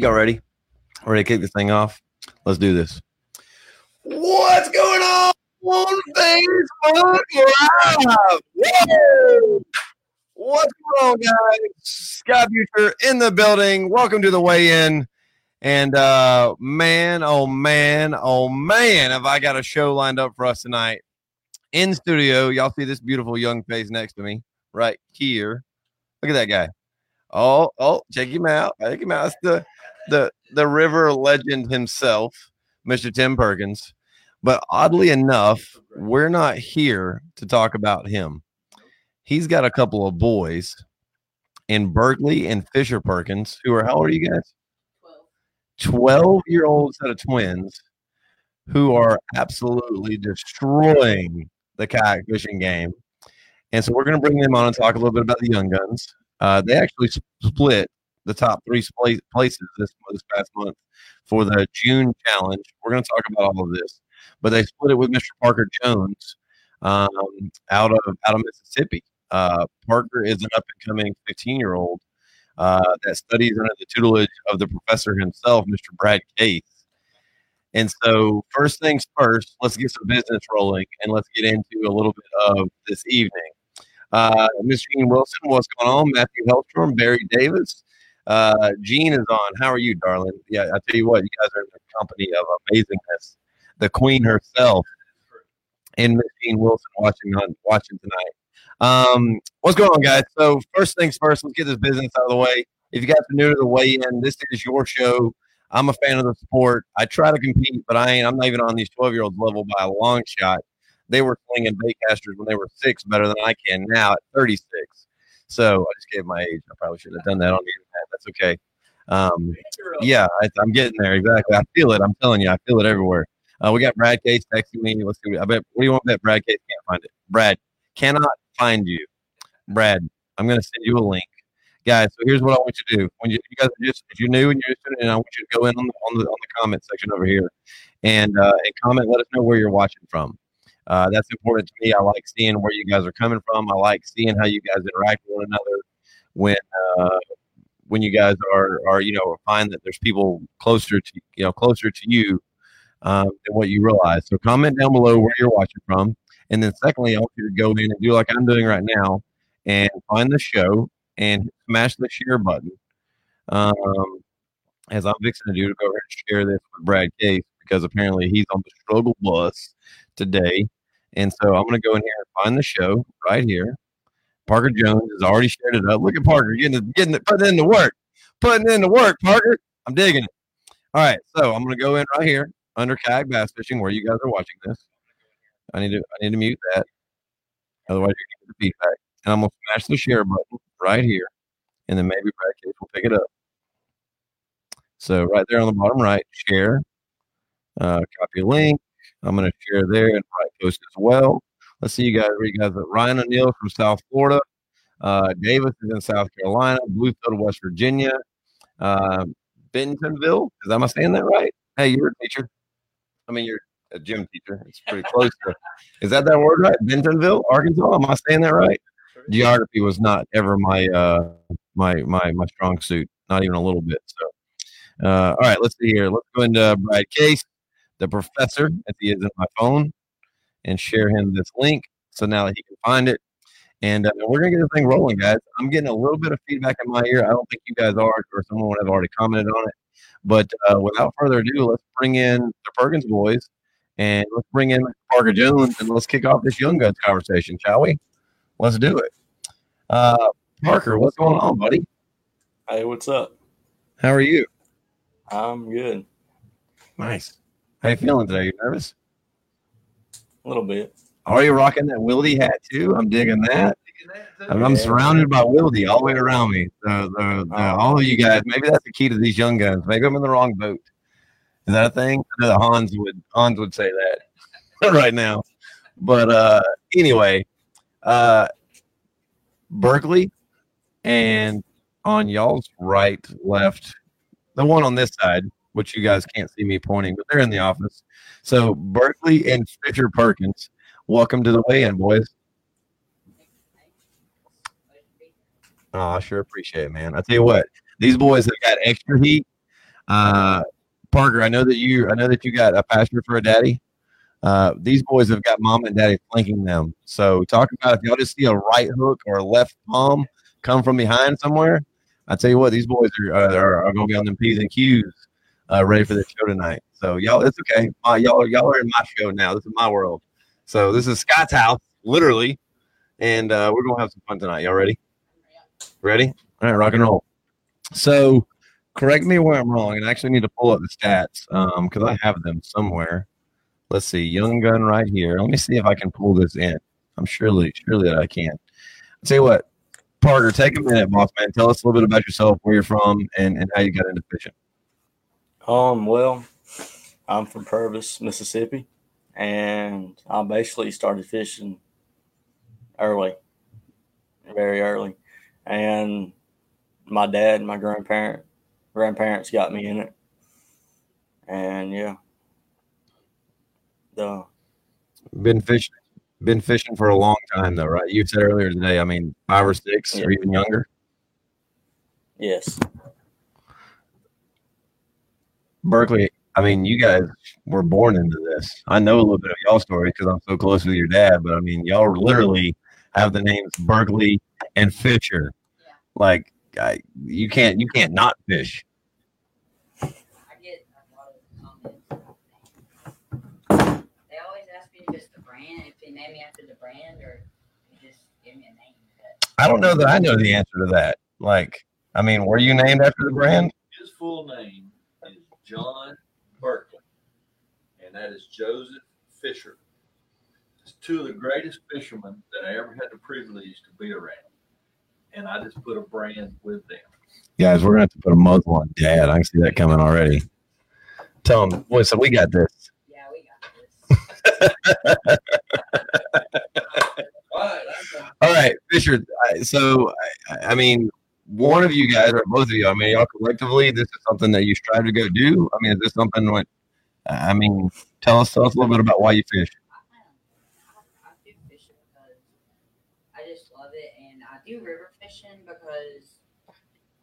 Y'all ready? Ready to kick this thing off? Let's do this. What's going on? Facebook Live. Woo! What's going on, guys? Scott Butcher in the building. Welcome to the weigh-in. And uh man, oh man, oh man, have I got a show lined up for us tonight. In studio, y'all see this beautiful young face next to me, right here. Look at that guy. Oh, oh, check him out. Check him out. It's the the the river legend himself, Mr. Tim Perkins. But oddly enough, we're not here to talk about him. He's got a couple of boys in Berkeley and Fisher Perkins, who are how old are you guys? 12 year old set of twins who are absolutely destroying the kayak fishing game. And so we're going to bring them on and talk a little bit about the young guns. Uh, they actually split the top three places this, this past month for the June challenge. We're going to talk about all of this, but they split it with Mr. Parker Jones um, out of out of Mississippi. Uh, Parker is an up and coming 15 year old uh, that studies under the tutelage of the professor himself, Mr. Brad Case. And so, first things first, let's get some business rolling and let's get into a little bit of this evening. Uh, Miss Wilson, what's going on? Matthew Hellstrom, Barry Davis. Uh, Jean is on. How are you, darling? Yeah, I tell you what, you guys are in the company of amazingness. The queen herself and Miss Jean Wilson watching on watching tonight. Um, what's going on, guys? So first things first, let's get this business out of the way. If you guys are new to the weigh-in, this is your show. I'm a fan of the sport. I try to compete, but I ain't. I'm not even on these 12 year olds level by a long shot. They were slinging baitcasters when they were six better than I can now at 36. So I just gave my age. I probably shouldn't have done that on internet. That's okay. Um, yeah, I, am getting there. Exactly. I feel it. I'm telling you, I feel it everywhere. Uh, we got Brad Case texting me. Let's see. I bet. What do you want to bet? Brad Case can't find it. Brad cannot find you. Brad, I'm going to send you a link, guys. So here's what I want you to do. When you, you guys are just if you're new and you're just and I want you to go in on the on the, on the comment section over here and uh, and comment. Let us know where you're watching from. Uh, that's important to me. I like seeing where you guys are coming from. I like seeing how you guys interact with one another when uh, when you guys are are you know find that there's people closer to you know closer to you um, than what you realize. So comment down below where you're watching from, and then secondly, I want you to go in and do like I'm doing right now and find the show and smash the share button. Um, as I'm fixing to do to go ahead and share this with Brad Case because apparently he's on the struggle bus today and so I'm going to go in here and find the show right here. Parker Jones has already shared it up. Look at Parker getting getting it, putting it into work, putting in the work. Parker, I'm digging it. All right, so I'm to go in right here under kayak bass fishing where you guys are watching this. I need to I need to mute that, otherwise you're getting the feedback. And I'm to smash the share button right here, and then maybe Brad Case will pick it up. So right there on the bottom right, share, uh, copy link, I'm to share there and right post as well. Let's see you guys. Ryan O'Neill from South Florida. Uh, Davis is in South Carolina. Bluefield, West Virginia. Uh, Bentonville. Is am I saying that right? Hey, you're a teacher. I mean, you're a gym teacher. It's pretty close to. Is that that word right? Bentonville, Arkansas. Am I saying that right? Geography was not ever my uh my my my strong suit. Not even a little bit. So, uh, all right. Let's see here. Let's go into Brad Case the professor, if he is in my phone, and share him this link so now that he can find it. And uh, we're gonna get this thing rolling, guys. I'm getting a little bit of feedback in my ear. I don't think you guys are, or someone would have already commented on it. But uh, without further ado, let's bring in the Perkins boys and let's bring in Parker Jones and let's kick off this Young Guns conversation, shall we? Let's do it. Uh, Parker, what's going on, buddy? Hey, what's up? How are you? I'm good. Nice. How you feeling today? You nervous? A little bit. Are you rocking that Wildy hat too? I'm digging that. I'm, I'm surrounded by Wildy all the way around me. The, the, the, all of you guys. Maybe that's the key to these young guns. Maybe I'm in the wrong boat. Is that a thing? I know Hans would Hans would say that right now. But uh, anyway, uh, Berkeley and on y'all's right, left, the one on this side which you guys can't see me pointing, but they're in the office. So Berkeley and Fisher Perkins, welcome to the weigh-in, boys. Oh, I sure appreciate it, man. I tell you what, these boys have got extra heat. Uh, Parker, I know that you I know that you got a pastor for a daddy. Uh, these boys have got mom and daddy flanking them. So talk about if y'all just see a right hook or a left palm come from behind somewhere. I tell you what, these boys are are, are going to be on them p's and q's, uh, ready for the show tonight. So y'all, it's okay. Uh, y'all y'all are in my show now. This is my world. So this is Scott's house, literally, and uh, we're gonna have some fun tonight. Y'all ready? Ready? All right, rock and roll. So correct me where I'm wrong, and I actually need to pull up the stats because um, I have them somewhere. Let's see, young gun right here. Let me see if I can pull this in. I'm surely, surely that I can. I'll tell you what, Parker, take a minute, boss man. Tell us a little bit about yourself, where you're from, and, and how you got into fishing. Um, well, I'm from Purvis, Mississippi, and I basically started fishing early, very early, and my dad and my grandparent grandparents got me in it, and yeah, the been fishing been fishing for a long time though, right? You said earlier today, I mean, five or six yeah. or even younger. Yes. Berkley, I mean, you guys were born into this. I know a little bit of y'all story because I'm so close with your dad, but I mean, y'all literally have the names Berkeley and Fisher. Yeah. Like, I, you can't you can't not fish. I get a lot of comments. They always ask me just the brand if they name me after the brand, or just give me a name? I don't know that I know the answer to that. Like, I mean, were you named after the brand? His full name is John Berkley, and that is Joseph Fisher. It's two of the greatest fishermen that I ever had the privilege to be around, and I just put a brand with them. Guys, we're gonna have to put a muzzle on Dad. I can see that coming already. Tell him, boy, so we got this. Yeah, we got this. All right, Fisher. So, I, mean, one of you guys, or both of you, I mean, y'all collectively, this is something that you strive to go do. I mean, is this something what? I mean, tell us, tell us a little bit about why you fish. I do because I just love it, and I do river fishing because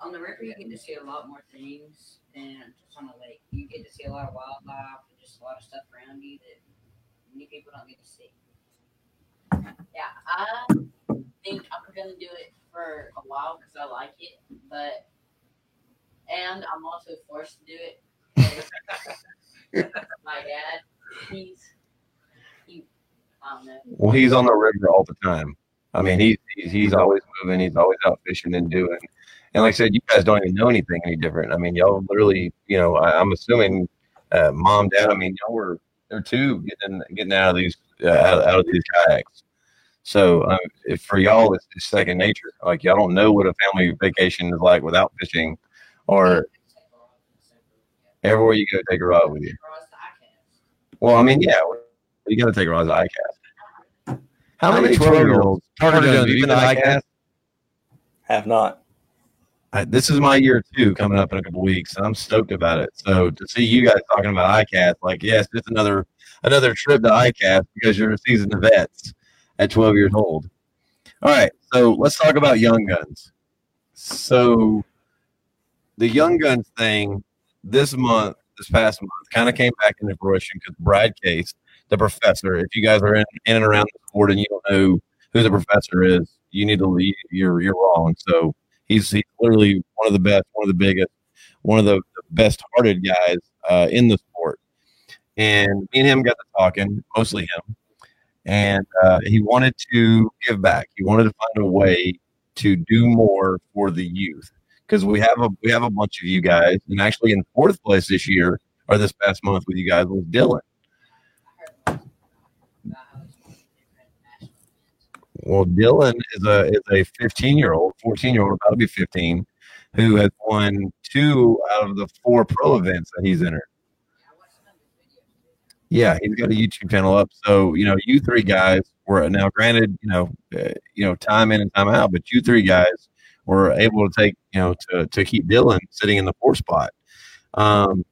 on the river you get to see a lot more things than just on a lake. You get to see a lot of wildlife and just a lot of stuff around you that many people don't get to see. Yeah, I think I'm gonna do it for a while because I like it, but and I'm also forced to do it. my dad, he's he, I don't know. Well, he's on the river all the time. I mean, he's he's, always moving. He's always out fishing and doing. And like I said, you guys don't even know anything any different. I mean, y'all literally, you know, I, am assuming, uh, mom, dad. I mean, y'all were there too, getting getting out of these uh, out, out of these kayaks. So um, for y'all, it's, it's, second nature. Like y'all don't know what a family vacation is like without fishing, or everywhere you go, take a rod with you. Well, I mean, yeah, you got to take a rod to ICAST. How, How many twelve-year-olds? Have you been to ICAST? Have not. I, this is my year two coming up in a couple weeks, and I'm stoked about it. So to see you guys talking about ICAST, like yes, it's just another another trip to ICAST because you're a seasoned vets at 12 years old. All right, so let's talk about Young Guns. So the Young Guns thing this month, this past month, kind of came back into fruition because Brad Case, the professor, if you guys are in, in and around the sport and you don't know who the professor is, you need to leave. You're you're wrong. So he's he's literally one of the best, one of the biggest, one of the, the best hearted guys uh, in the sport. And me and him got to talking, mostly him and uh, he wanted to give back. He wanted to find a way to do more for the youth because we have a we have a bunch of you guys, and actually in fourth place this year or this past month with you guys was Dylan. Well, Dylan is a is a 15 year old, 14 year old, about to be 15, who has won two out of the four pro events that he's entered. Yeah, he's got a YouTube channel up. So you know, you three guys were now granted, you know, uh, you know, time in and time out, but you three guys were able to take, you know, to to keep Dylan sitting in the four spot. Um,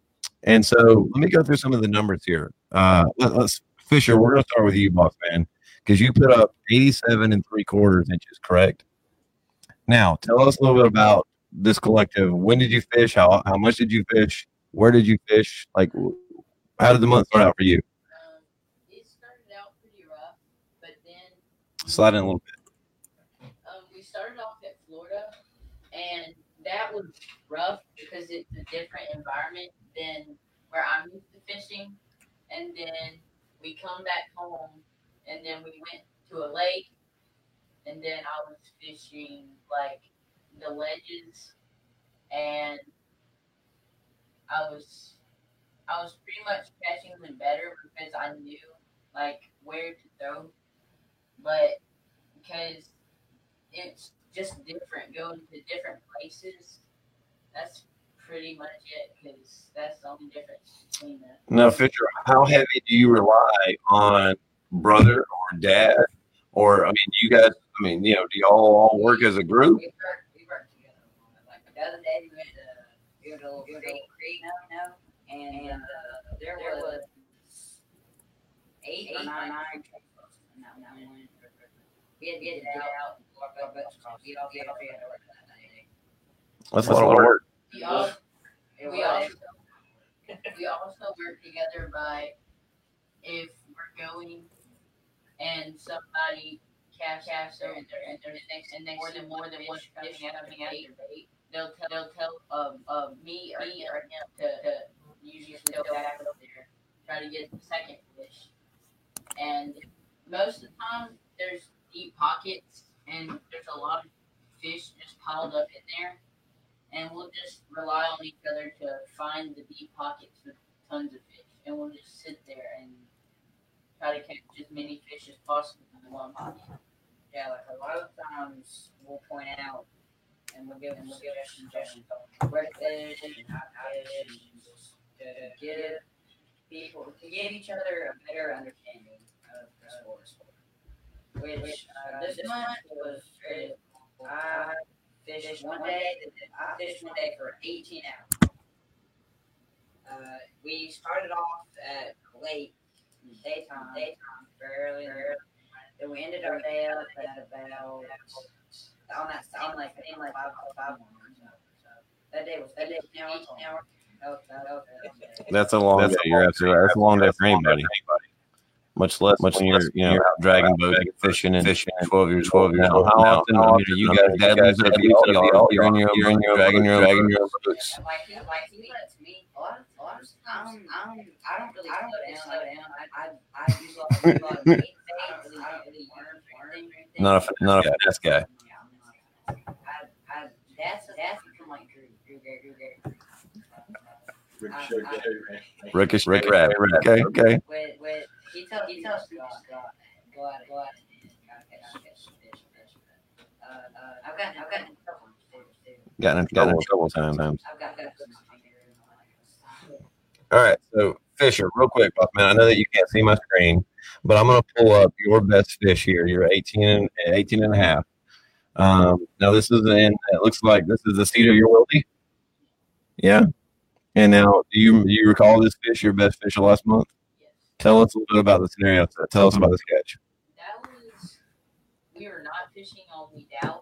and so let me go through some of the numbers here. Uh, let, us Fisher, we're to start with you, boss man, because you put up 87 and three quarters inches, correct? Now, tell us a little bit about this collective. When did you fish? How how much did you fish? Where did you fish? Like, how did the month start out for you? Um, it started out pretty rough, but then Slide in a little bit. um, we started off at Florida, and that was rough because it's a different environment than where I'm used to fishing. And then we come back home, and then we went to a lake, and then I was fishing like the ledges, and I was I was pretty much catching them better because I knew like where to throw, but because it's just different going to different places. That's pretty much it because that's the only difference between the Now, Fisher, how heavy do you rely on brother or dad? Or, I mean, do you guys, I mean, you know, do y'all all work as a group? We work, we work together. Like the other day, we went to we went to a little creek, no, no, and uh, there was eight or nine nine. No, no, one. We had to get it out. But we all get together that day. That's a lot of work. We also, we also, we also work together by if we're going and somebody casts casts there and there and there's next and next more than more than one fish coming out of their bait, they'll tell they'll tell um um me or me or him to, to usually go back up there, try to get the second fish. And most of the time there's deep pockets and there's a lot of fish just piled up in there and we'll just rely on each other to find the deep pockets with tons of fish, and we'll just sit there and try to catch as many fish as possible in one pocket. Yeah, like a lot of times we'll point out and we'll give and we'll give suggestions on where to fish how to fish, and just to give people to give each other a better understanding of the sport. Which uh, this month was. I fished one day. I fished one day for 18 hours. Uh, we started off at late daytime, daytime, very early. Then we ended our day up at about on that on like in like five five one. So that day was that day was 18 hours. hours. That was, that was a long day. That's a long That's day. a You're absolutely right. That's a long day for anybody. Much less Much when you're, you know, when you're out dragging boats, dragging fishing, and fishing 12 years, 12 years old. How often, how I mean, often, are you guys mean, you leaves guys up have you you all, all- y'all, you're in your, you're in your dragging your, dragging your boats. And like he, like he lets me. A lot of, a lot of times, I don't, really I don't really slow down. I, I, I use a lot, I do a lot of bait. Don't really, I don't really learn for anything. or anything. Not a, not a finesse guy. Yeah, I'm not- I, I, that's that's from like Drew, Drew Gary, Drew Gary. Ricochet Gary. Ricochet, Rick Rat. Okay, okay. With, with, he tells, he tells Scott, Scott, go out, go out and gotta catch, gotta catch some fish, fish. Uh, uh, I've gotten, I've gotten in trouble. Gotten in trouble a couple of times. I've got, got some finger in my life. All right. So, Fisher, real quick, man. I know that you can't see my screen, but I'm going to pull up your best fish here. You're 18 and 18 and a half. Um, now, this is in, it looks like this is the seat of your wildy. Yeah. And now, do you mm-hmm. do you recall this fish, your best fish of last month? Yes. Tell us a little bit about the scenario. Tell us about this catch. That was we were not fishing on the Dowie,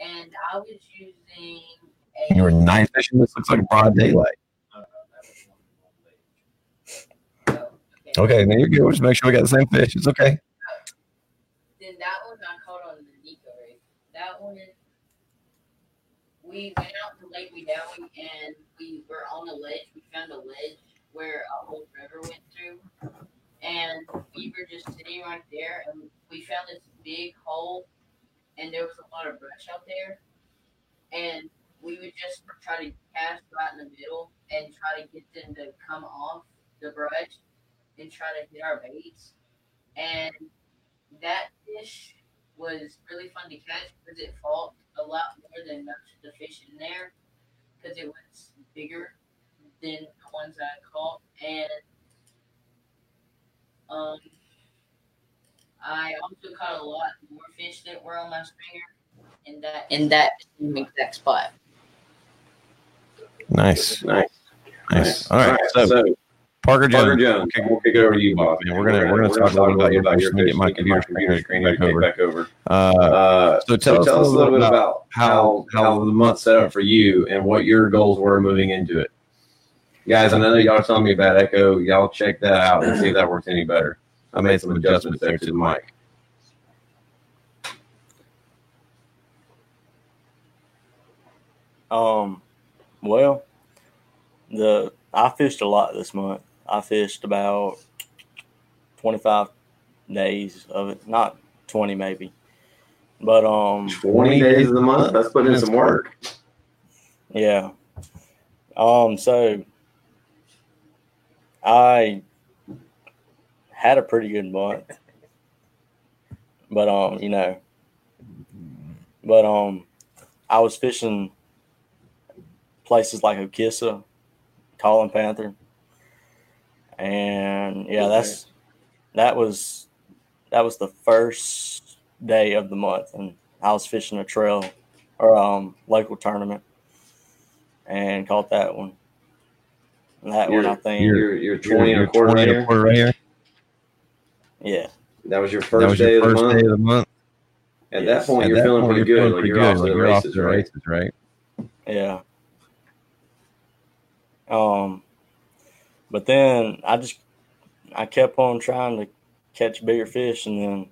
and I was using a. You were night fishing. This looks like broad daylight. Oh, that was one of the Oh, Okay, now you're good. We'll just make sure we got the same fish. It's okay. Oh, then that one I caught on the Neko rig. That one, we went out to Lake Wedowee and we were on a ledge. We found a ledge where a whole river went through, and we were just sitting right there, and we found this big hole, and there was a lot of brush out there, and we would just try to cast right in the middle and try to get them to come off the brush and try to hit our baits, and that fish was really fun to catch because it fought a lot more than most of the fish in there because it was bigger than the ones I caught and um I also caught a lot more fish that were on my stringer in that in that same exact spot. Nice, Nice. nice. All right. So, Parker Jones. Parker Jones. Okay, we'll kick it over to you, Bob. Man, we're gonna we're gonna talk a little bit about your fish. Let me get my computer screen screen back over. back over. Uh, Uh, so tell, so tell us a little bit about how how how the month set up for you and what your goals were moving into it. Guys, I know that y'all are telling me about echo. Y'all check that out and see if that works any better. I made some adjustments there to the mic. Um, well, the I fished a lot this month. I fished about twenty five days of it, not twenty maybe, but um, 20 days of the month. That's putting in some work. yeah. Um, so I had a pretty good month, but um, you know, but um, I was fishing places like Okhissa, Calling Panther, and yeah, that's that was that was the first day of the month, and I was fishing a trail or um local tournament, and caught that one. And that one, I think, You're, you're 20 and a quarter right here. quarter right here. yeah, That was your first was day your of the first month. day of the month. At Yes. that point, At you're that feeling point, pretty you're good. feeling Like pretty you're off to good. the You're off to races, the right? races, right? yeah. Um, but then I just I kept on trying to catch bigger fish, and then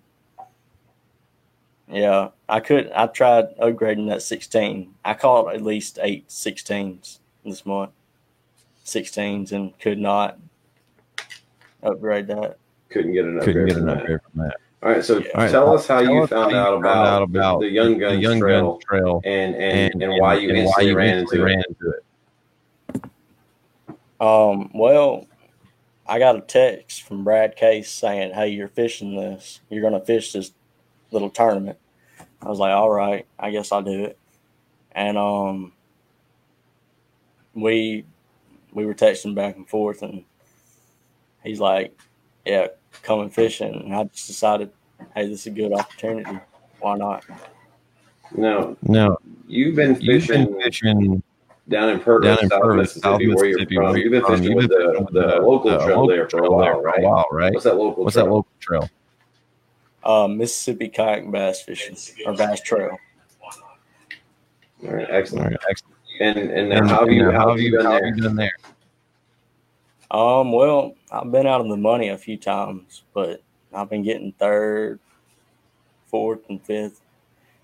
yeah, I could. I tried upgrading that 16. I caught at least eight 16s this month, 16s, and could not upgrade that. Couldn't get an Couldn't upgrade get from an that. upgrade from that. All right, so Yeah. All right, tell us how Tell you us found how out about, found out about the, the Young Guns the Young Trail Guns Trail and, and, and, why you and instantly you ran into ran into it. Um, well, I got a text from Brad Case saying, "Hey, you're fishing this. You're gonna fish this little tournament." I was like, "All right, I guess I'll do it." And um, we we were texting back and forth, and he's like, "Yeah, coming fishing." And I just decided, "Hey, this is a good opportunity. Why not?" No, No, you've been you've been fishing down in Purvis, down in South Purvis, Mississippi, South where you're Mississippi. from. You've been fishing You've with been the, the local trail local there for a trail there while, for right? while, right? What's that local What's trail? that local trail? Uh, Mississippi kayak bass fishing or bass trail. All right, excellent. right, excellent. And and And, how have you and how have you done how have there? you done there? Um, well, I've been out of the money a few times, but I've been getting third, fourth, and fifth.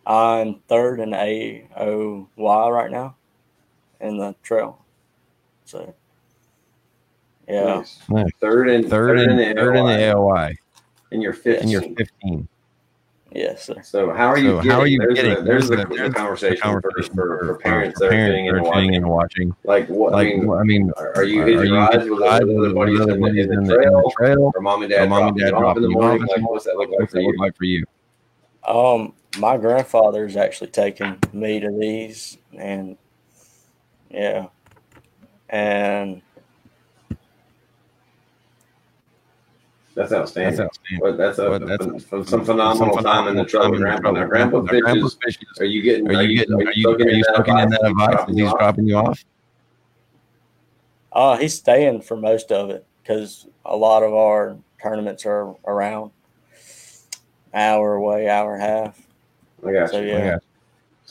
I'm third in AOY right now in the trail. So, yeah. Nice. Nice. Third and Third in the third in the AOY, AOY, and you're 15. and you're 15. Yes, sir. So how are you? So getting, how are you there's getting? The, there's, the, the- the there's the conversation, conversation for, for, for parents that are parents tuning that in are and watching. and watching. Like what? Like, I mean, I mean, are, are you are hitting you rides hitting with other buddies other in, buddies in the in the, in trail? the trail? Or mom and Or dad mom and dad you off in the dropping you off morning? in the Like, what's that look like for you? look like for you? Um, my grandfather's actually taken me to these, and yeah, and That's outstanding. That's outstanding. But that's a But that's some, some phenomenal time in the trail with grandpa. Now, grandpa Grandpa's fishes. fishes. Are you getting? Are you getting? Are you, are you soaking in that advice as he's dropping you off? uh, he's staying for most of it because a lot of our tournaments are around hour away, hour and a half. I got So you. yeah, Okay.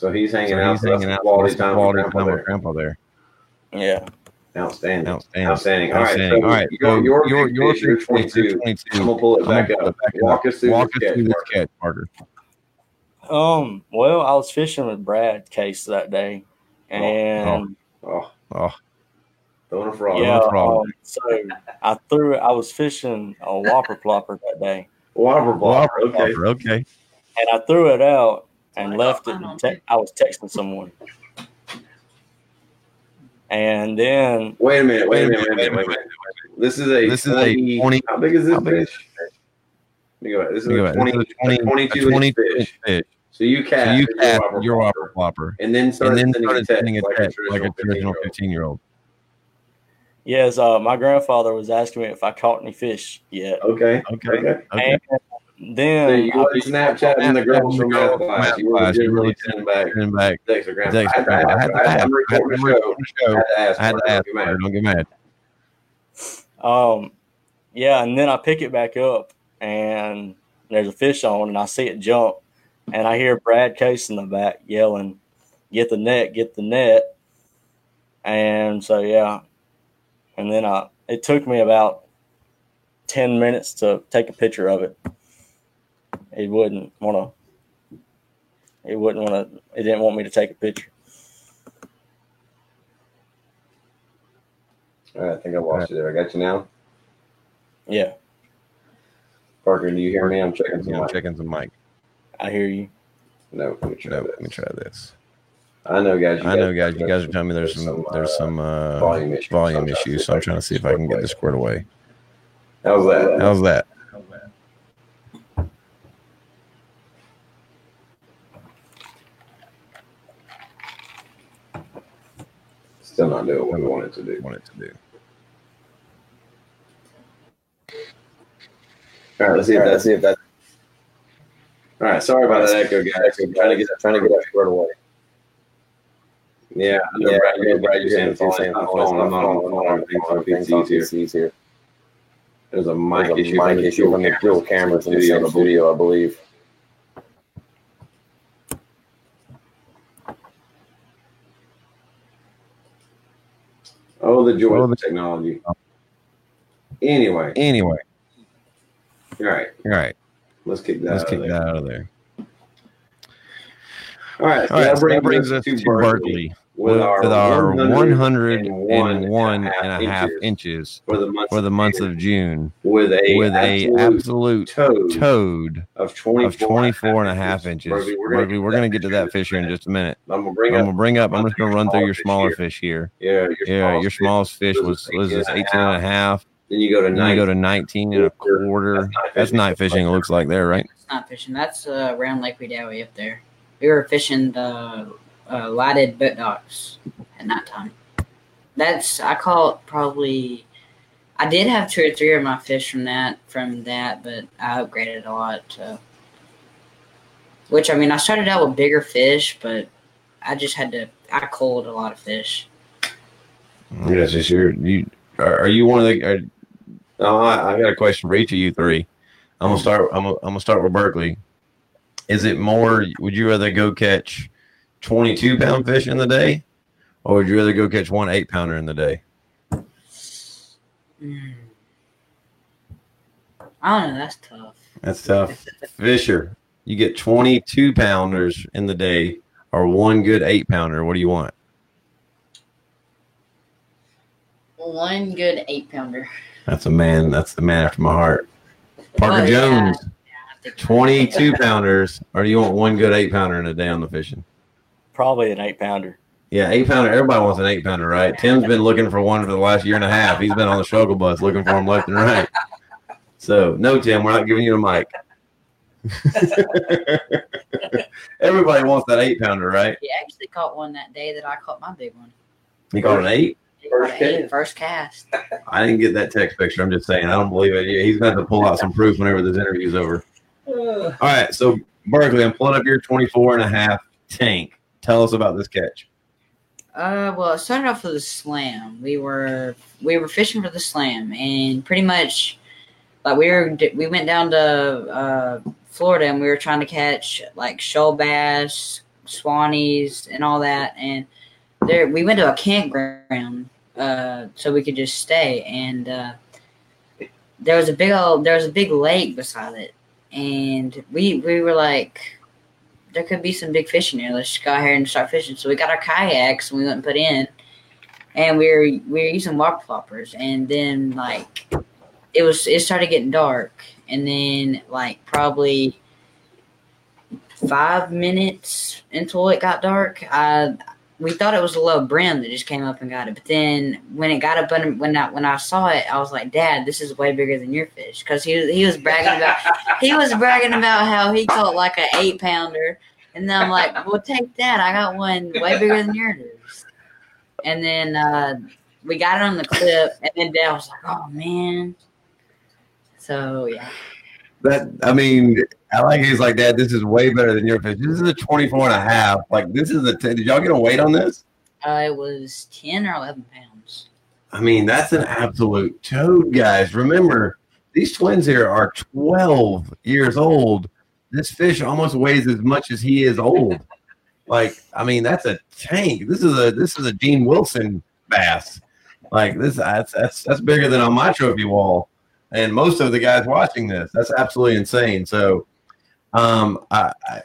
So he's hanging So out. he's hanging out. quality That's time quality with time grandpa with grandpa there. yeah. Outstanding. Outstanding. Outstanding. All right. Outstanding. So All right. Your, So your, your your fish, you're big fish, 22. you're I'm 22. gonna pull it I'm gonna back pull up. it back Walk up. us through Walk this us catch. through this catch, Parker. Um, well, I was fishing with Brad Case that day, and Oh, Oh, throwing a frog. yeah, no problem. um, so I threw. I was fishing a whopper plopper that day, Whopper ball. Whopper, Okay. Whopper, okay. and I threw it out and left it. And te- I was texting someone, and then Wait a minute. Wait a minute. Wait a minute. Wait a minute. This is a This is a 20 20 How big is this big fish? Let me go back. This is Think a about it. 20, a 20, 22 a inch 22 fish. fish. So you So you your cast whopper your whopper, whopper flopper, and then and then sending started a text sending a like text a like a traditional 15-year-old. 15 yes, uh, my grandfather was asking me if I caught any fish yet, Okay. Okay. Okay. Okay. and then So you I- wasn't Snapchatting the girls from math class. Math You were class. You legitimately really sending back Send back. texts to I had to ask. I had to I had record to the show. record the I show. had to ask. I had to Mark, ask. don't get mad. Parker, Don't get mad. Um, yeah, and then I pick it back up, and there's a fish on, and I see it jump, and I hear Brad Case in the back yelling, "Get the net! Get the net!" And so yeah, and then I it took me about ten minutes to take a picture of it. He wouldn't want to. He wouldn't want to. He didn't want me to take a picture. All right, I think I lost you there. I got you now. Yeah, Parker, do you hear me? I'm checking some Yeah, I'm mic. checking some mic. I hear you. No, let me try No, this. let me try this. I know, guys. you I know, guys. You guys are telling me there's some there's some uh, volume issues. volume issues, so I'm trying to see if I can get this squared away. How's that? How's that? Still not doing what we wanted to do. Want it to do? All right, let's see if that's see if that. All right, sorry about that echo, guys. I'm trying to get trying to get that squared away. Yeah, I know, Brad. You know, Brad, you're saying it's saying I'm phone. I'm not on the phone. Things on PCs here. There's a mic issue. Mic issue from the dual cameras in the same studio, I believe. Oh, the joy Oh, of the- technology. Oh. Anyway, Anyway, all right, all right. let's kick that. Let's out kick of there. that out of there. All right, so All right, that so that brings, brings us to Berkeley Berkeley with with our, our 101 101 and a half inches for the month for the month of June with a with a absolute toad toad of 24, of 24 and a half inches. Berkeley, Berkeley, we're going to get to that fish here in just a minute. I'm gonna bring I'm up. going to bring up, I'm just going to run through your smaller smaller fish here. fish here. Yeah, your Yeah, smallest your fish. smallest fish was, was this 18 and a half. Then you go to Then nine. you go to 19 and a quarter. That's night fishing, it looks like there, right? It's not fishing. That's uh, around Lake Wedowee up there. We were fishing the uh, lighted boat docks at night time. That's I call it probably. I did have two or three of my fish from that from that, but I upgraded a lot. So. Which I mean, I started out with bigger fish, but I just had to. I culled a lot of fish. Yes, your, you, are, are you one of the, are, no, I, I got a question for each of you three. I'm gonna start. I'm gonna, I'm gonna start with Berkeley. Is it more? Would you rather go catch 22 pound fish in the day, or would you rather go catch one eight pounder in the day? Mm. I don't know. That's tough. That's tough. Fisher, you get 22 pounders in the day, or one good eight pounder. What do you want? One good eight pounder. That's a man. That's the man after my heart. Parker Oh. Jones, think- 22 pounders, or do you want one good eight pounder in a day on the fishing? Probably an eight pounder. Yeah, eight pounder. Everybody wants an eight pounder, right? Tim's been looking for one for the last year and a half. He's been on the struggle bus looking for them left and right. So, no, Tim, we're not giving you a mic. Everybody wants that eight pounder, right? He actually caught one that day that I caught my big one. You caught an eight? He caught First an eight, cast. first cast. I didn't get that text picture. I'm just saying. I don't believe it. He's going to have to pull out some proof whenever this interview's over. All right. So, Berkeley, I'm pulling up your 24 and a half tank. Tell us about this catch. Uh, well, it started off with a slam. We were we were fishing for the slam, and pretty much, like we were we went down to uh, Florida, and we were trying to catch like shoal bass, swannies, and all that. And there, we went to a campground, uh, so we could just stay. And uh, there was a big old there was a big lake beside it, and we we were like there could be some big fish in here. Let's go out here and start fishing. So we got our kayaks and we went and put in, and we were we were using water floppers. And then like it was it started getting dark, and then like probably five minutes until it got dark, I we thought it was a little brim that just came up and got it. But then when it got up under, when I when I saw it, I was like, Dad, this is way bigger than your fish because he he was bragging about he was bragging about how he caught like an eight pounder, and then I'm like, well, take that. I got one way bigger than yours. And then uh, we got it on the clip, and then Dad was like, oh man. So yeah, That I mean, I like he's like, Dad, this is way better than your fish. This is a 24 and a half. Like this is a 10. Did y'all get a weight on this? uh, it was ten or eleven pounds. I mean, that's an absolute toad, guys. Remember, these twins here are 12 years old. This fish almost weighs as much as he is old. Like, I mean, that's a tank. This is a this is a Jean Wilson bass. Like this, that's that's that's bigger than on my trophy wall, and most of the guys watching this. That's absolutely insane. So, um, I, I,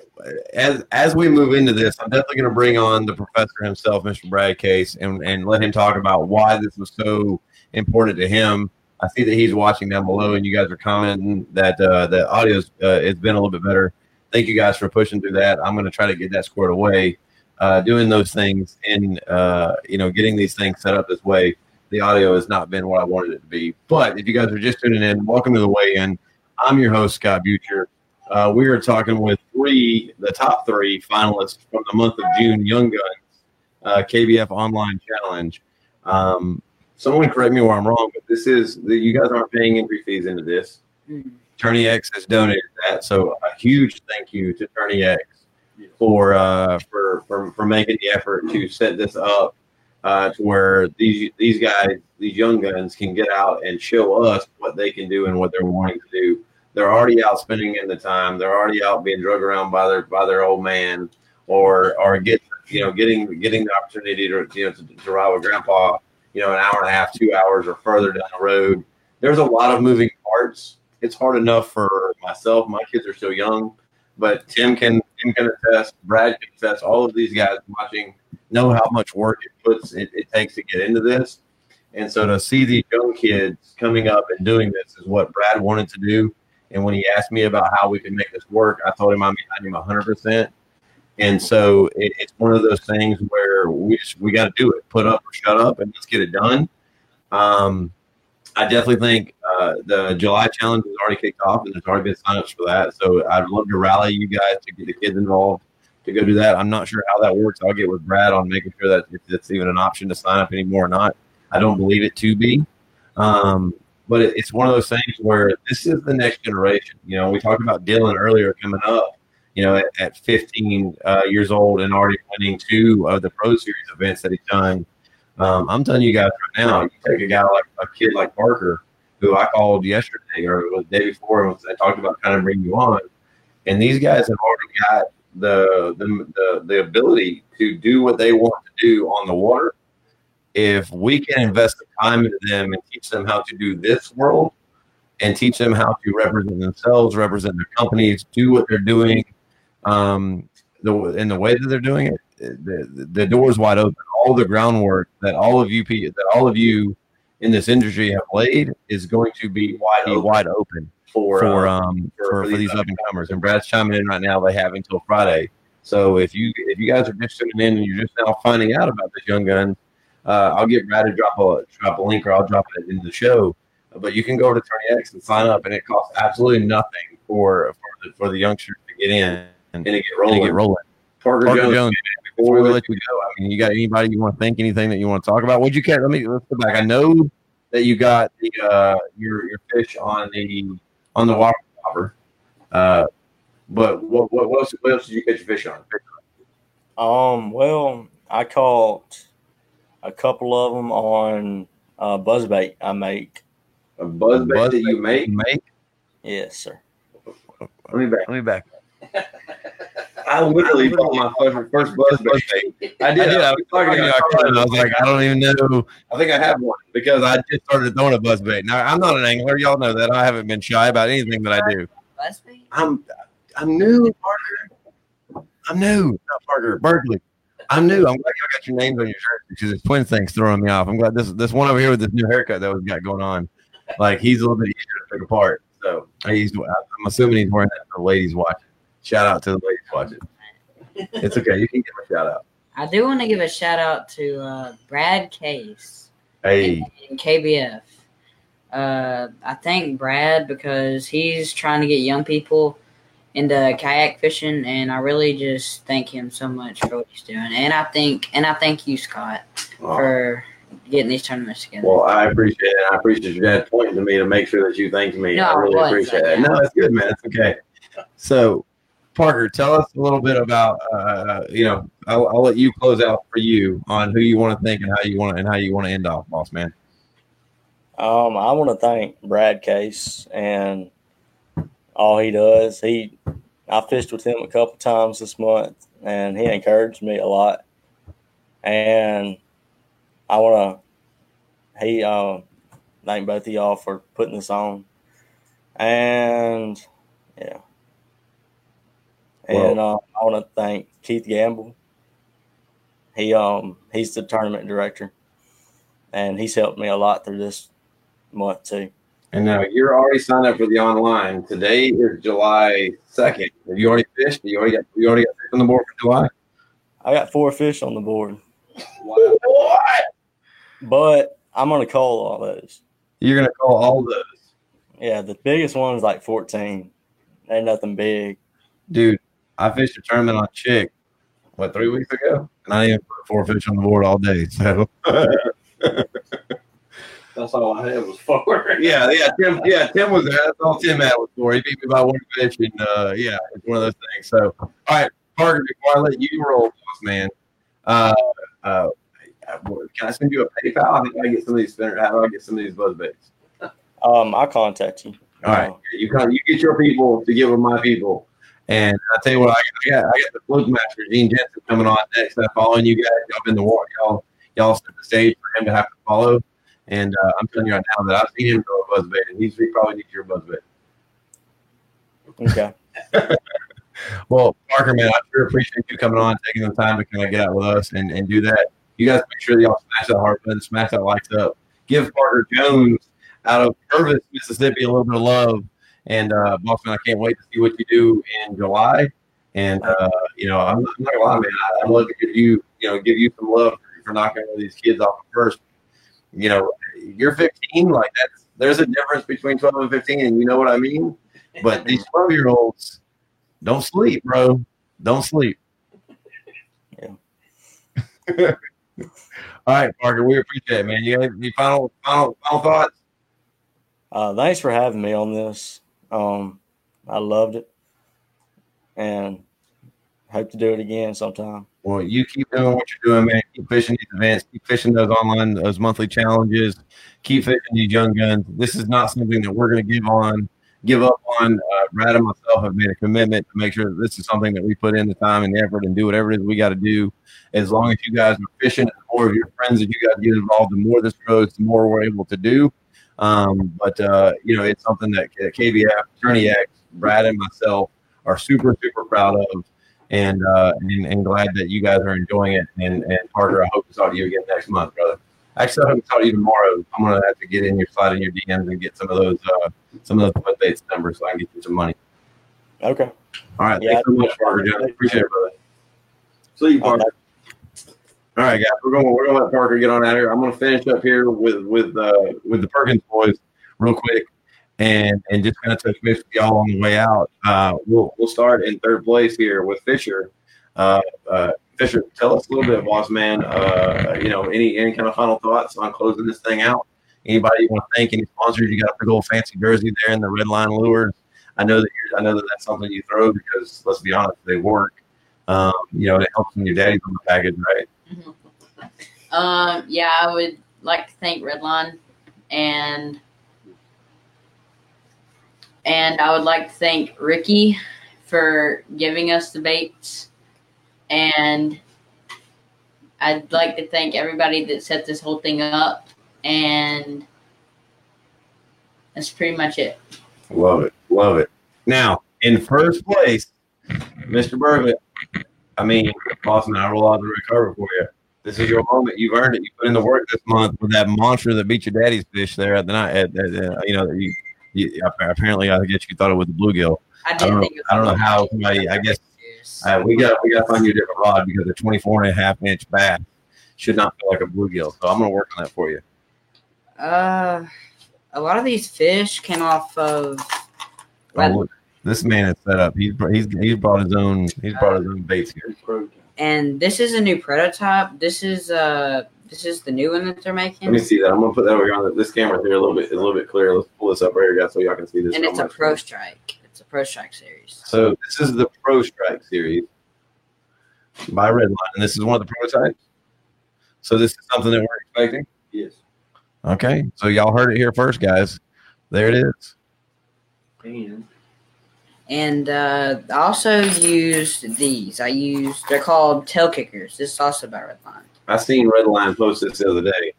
as as we move into this, I'm definitely going to bring on the professor himself, Mr. Brad Case, and and let him talk about why this was so important to him. I see that he's watching down below, and you guys are commenting that uh, the audio uh, has been a little bit better. Thank you guys for pushing through that. I'm going to try to get that squared away. Uh, doing those things and uh, you know getting these things set up this way the audio has not been what I wanted it to be. But if you guys are just tuning in, welcome to the weigh in. I'm your host, Scott Butcher. Uh, we are talking with three, the top three finalists from the month of June Young Guns uh, KBF Online Challenge. Um, someone correct me where I'm wrong, but this is the, you guys aren't paying entry fees into this. Mhm. Tourney X has donated that, so a huge thank you to Tourney X for uh, for, for for making the effort to set this up uh, to where these these guys, these young guns, can get out and show us what they can do and what they're wanting to do. They're already out spending in the time. They're already out being drug around by their by their old man, or or get you know getting getting the opportunity to you know to, to ride with grandpa, you know, an hour and a half, two hours, or further down the road. There's a lot of moving parts. It's hard enough for myself. My kids are still young, but Tim can Tim can attest. Brad can attest. All of these guys watching know how much work it puts it, it takes to get into this. And so to see these young kids coming up and doing this is what Brad wanted to do. And when he asked me about how we could make this work, I told him I'm behind him 100%. And so it, it's one of those things where we just, we got to do it, put up or shut up, and let's get it done. Um, I definitely think uh, the July challenge has already kicked off, and there's already been signups for that. So I'd love to rally you guys to get the kids involved to go do that. I'm not sure how that works. I'll get with Brad on making sure that it's even an option to sign up anymore or not. I don't believe it to be. Um, but it, it's one of those things where this is the next generation. You know, we talked about Dylan earlier coming up, you know, at, at 15 uh, years old and already winning two of the Pro Series events that he's done. Um, I'm telling you guys right now, you take a guy like a kid like Parker, who I called yesterday or the day before, and I talked about kind of bringing you on, and these guys have already got the, the the the ability to do what they want to do on the water. If we can invest the time into them and teach them how to do this world, and teach them how to represent themselves, represent their companies, do what they're doing, um, the in the way that they're doing it, the, the door's wide open. All the groundwork that all of you that all of you in this industry have laid is going to be wide open, wide open for, for uh, um for- for, for these up and comers. And Brad's chiming in right now. They have until Friday. So if you if you guys are just tuning in and you're just now finding out about this young gun, uh, I'll get Brad to drop a drop a link or I'll drop it into the show. But you can go over to Tourney X and sign up, and it costs absolutely nothing for for the, for the youngsters to get in and, and to get and rolling. to get rolling. Parker, Parker Jones, Jones, before we let you go, I mean, you got anybody you want to thank? Anything that you want to talk about? What'd you catch? Let me let's go back. I know that you got the uh, your your fish on the on the water popper. Uh, but what what what else, what else did you catch your fish on? Um, well, I caught a couple of them on uh, buzzbait I make. A buzz bait that you make? Make. Yes, sir. Let me back. Let me back. I literally bought my first, first buzz bait. I I did. I was talking to you. I called and I was like, I don't even know. I think I have one because I just started throwing a buzz bait. Now I'm not an angler. Y'all know that. I haven't been shy about anything that I do. BuzzFeed? I'm I'm new, Parker. I'm new. Not Parker. Berkeley. I'm new. I'm glad y'all got your names on your shirt because this twin thing's throwing me off. I'm glad this this one over here with this new haircut that we've got going on. Like he's a little bit easier to pick apart. So he's I'm assuming he's wearing that for the ladies watching. Shout out to the ladies watching. It's okay. You can give a shout out. I do want to give a shout out to uh, Brad Case Hey, in KBF. Uh, I thank Brad because he's trying to get young people into kayak fishing, and I really just thank him so much for what he's doing. And I think, and I thank you, Scott, for getting these tournaments together. Well, I appreciate it. I appreciate your dad pointing to me to make sure that you thanked me. No, I I really was, appreciate it. yeah. No, it's good, man. It's okay. so Parker, tell us a little bit about uh, you know I'll, I'll let you close out for you on who you want to thank and how you want to and how you want to end off, boss man. Um, I want to thank Brad Case and all he does. He, I fished with him a couple times this month, and he encouraged me a lot. And I want to he uh, thank both of y'all for putting this on, and yeah, and uh, I want to thank Keith Gamble. He um he's the tournament director, and he's helped me a lot through this month too. And now you're already signed up for the online. Today is July second. Have you already fished? You already got you already got fish on the board for July. I got four fish on the board, What? but I'm gonna call all those. You're gonna call all those, Yeah, the biggest one's like 14. Ain't nothing big. dude. I fished a tournament on Chick, what three weeks ago, and I didn't put four fish on the board all day. So That's all I had was four. yeah, yeah, Tim, yeah, Tim was there. That's all Tim had was for. He beat me by one fish, and uh, yeah, it's one of those things. So, all right, Parker, before I let you roll, boss man, uh, uh, can I send you a PayPal? I think I get some of these spinner. How do I get some of these buzz baits? Um, I'll contact you. All right, you come, you get your people to give them my people, and I tell you what, I got, I got, I got the fluke master Gene Jensen coming on next. I'm following you guys. Y'all been the war, y'all, y'all set the stage for him to have to follow. And uh, I'm telling you right now that I've seen him throw a buzz bait, and he's he probably needs your buzz bait. Okay. Well, Parker, man, I sure appreciate you coming on, taking the time to kind of get out with us and, and do that. You guys make sure that y'all smash that heart button, smash that likes up. Give Parker Jones out of Purvis, Mississippi, a little bit of love. And uh, Boston, I can't wait to see what you do in July. And uh, you know, I'm, I'm not gonna lie, man. I, I'd love to give you, you know, give you some love for, for knocking one of these kids off at first. You know, you're 15, like that's there's a difference between 12 and 15, and you know what I mean. But these 12 year olds don't sleep, bro. Don't sleep. Yeah. All right, Parker, we appreciate it, man. You have any final final final thoughts? Uh, thanks for having me on this. Um, I loved it, and hope to do it again sometime. Well, you keep doing what you're doing, man. Keep fishing these events. Keep fishing those online, those monthly challenges. Keep fishing these young guns. This is not something that we're going to give on, give up on. Uh, Brad and myself have made a commitment to make sure that this is something that we put in the time and the effort and do whatever it is we got to do. As long as you guys are fishing, the more of your friends that you guys get involved, the more this grows, the more we're able to do. Um, but uh, you know, it's something that KBF, Tourney X, Brad, and myself are super, super proud of and uh, and, and glad that you guys are enjoying it. And, and Parker, I hope to talk to you again next month, brother. Actually, I hope to talk to you tomorrow. I'm gonna have to get in your slide in your DMs and get some of those uh, some of those foot baits numbers so I can get you some money. Okay. All right, Yeah. thanks so much, Parker. John. Appreciate it, brother. See you, Parker. All right, guys, we're going we're gonna let Parker get on out here. I'm gonna finish up here with with uh, with the Perkins boys real quick, and and just kind of touch base with y'all on the way out. Uh, we'll we'll start in third place here with Fisher. Uh, uh, Fisher, tell us a little bit, boss man. Uh, you know, any any kind of final thoughts on closing this thing out? Anybody you want to thank? Any sponsors? You got a big old fancy jersey there in the red line lures. I know that I know that that's something you throw because let's be honest, they work. Um, you know, it helps when your daddy's on the package, right? Um, yeah, I would like to thank Redline and and I would like to thank Ricky for giving us the baits and I'd like to thank everybody that set this whole thing up and that's pretty much it. Love it. Love it. Now, in first place, Mr. Bergley. I mean, Boston, I roll out the carpet for you. This is your moment. You've earned it. You put in the work this month with that monster that beat your daddy's fish there at the night. At, at, uh, you know, you, apparently, I guess you thought it was a bluegill. I I didn't don't know. think it was I don't know how somebody. I guess uh, we got we got to find you a different rod because a 24 and a half inch bass should not feel like a bluegill. So I'm gonna work on that for you. Uh, a lot of these fish came off of. Oh, look, this man is set up. He's he's he's brought his own he's brought his own baits here. and this is a new prototype. This is uh, this is the new one that they're making, Let me see that. I'm gonna put that over here on the, this camera here a little bit, a little bit clearer. Let's pull this up right here, guys, so y'all can see this. and it's a Pro screen. Strike. It's a Pro Strike series. So this is the Pro Strike series by Redline, and this is one of the prototypes. So this is something that we're expecting. Yes. Okay, so y'all heard it here first, guys. There it is. And And uh, I also used these. I used they're called tail kickers. This is also by Redline. I seen Redline post this the other day.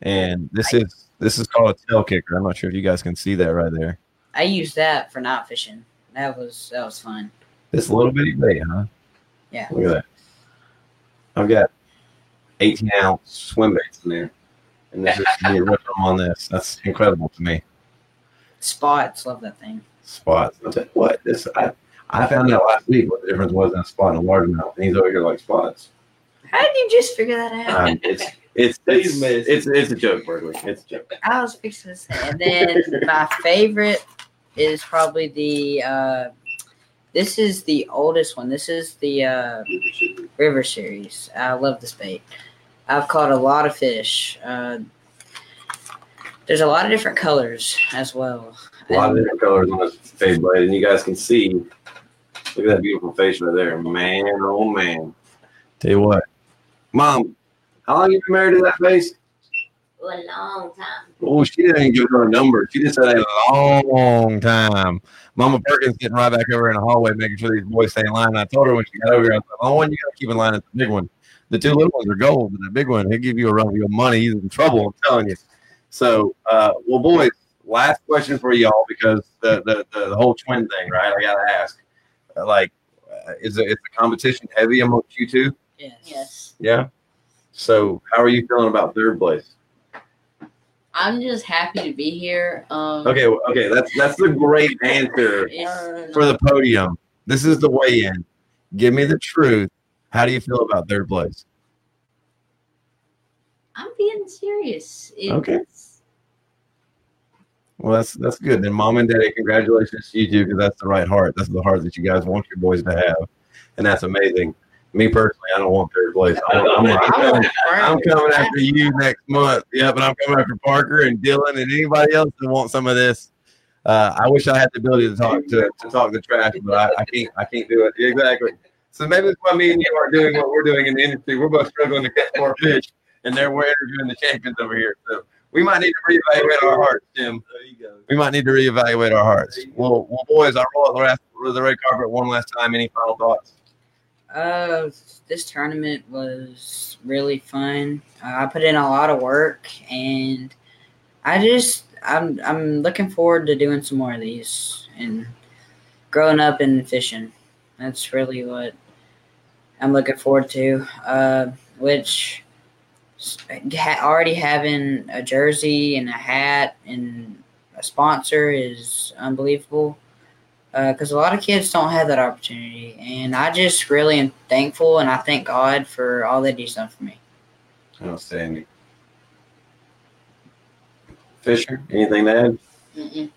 and this is this is called a tail kicker. I'm not sure if you guys can see that right there. I used that for night fishing. That was that was fun. This little bitty bait, huh? Yeah. Look at that. I've got 18 ounce swim baits in there, and this is me ripping them on this. That's incredible to me. Spots, love that thing. Spots. Tell you what, this I I found out last week what the difference was in a spot and a largemouth, and he's over here like spots. How did you just figure that out? Um, it's it's it's, it's it's a joke, Berkeley. It's a joke. I was fixing to say. And then my favorite is probably the uh this is the oldest one. This is the uh River series. I love this bait. I've caught a lot of fish. Uh there's a lot of different colors as well. A lot of different colors on this fade blade, and you guys can see. Look at that beautiful face right there, man! Oh man! Tell you what, Mom, how long you been married to that face? For a long time. Oh, she didn't give her a number. She just said a long long time. Mama Perkins getting right back over in the hallway, making sure these boys stay in line. And I told her when she got over here, I was like, "Oh, one you got to keep in line is the big one. The two little ones are gold, but the big one, he'll give you a run for your money. He's in trouble. I'm telling you." So, uh, well, boys, last question for y'all because the the, the, the whole twin thing, right? I gotta ask, Uh, like, uh, is it is the competition heavy amongst you two? Yes. Yes. Yeah. So, how are you feeling about third place? I'm just happy to be here. Um, Okay, okay, that's that's a great answer for the podium. This is the weigh-in. Give me the truth. How do you feel about third place? I'm being serious. It's, Okay. Well, that's that's good. Then, mom and daddy, congratulations to you two because that's the right heart. That's the heart that you guys want your boys to have, and that's amazing. Me personally, I don't want third place. I, I'm, I'm, coming, I'm coming after you next month. Yeah, but I'm coming after Parker and Dylan and anybody else that wants some of this. Uh, I wish I had the ability to talk to, to talk the trash, but I, I can't. I can't do it exactly. So maybe that's why me and you aren't doing what we're doing in the industry. We're both struggling to catch more fish, and they're we're interviewing the champions over here. So we might need to reevaluate our hearts, Tim. There you go. We might need to reevaluate our hearts. Well, well, boys, I roll out the the red carpet one last time. Any final thoughts? Uh, this tournament was really fun. Uh, I put in a lot of work, and I just I'm I'm looking forward to doing some more of these and growing up and fishing. That's really what I'm looking forward to. Uh, which already having a jersey and a hat and a sponsor is unbelievable Uh, because a lot of kids don't have that opportunity. And I just really am thankful, and I thank God for all that He's done for me. Outstanding. Fisher, anything to add? Mm-mm.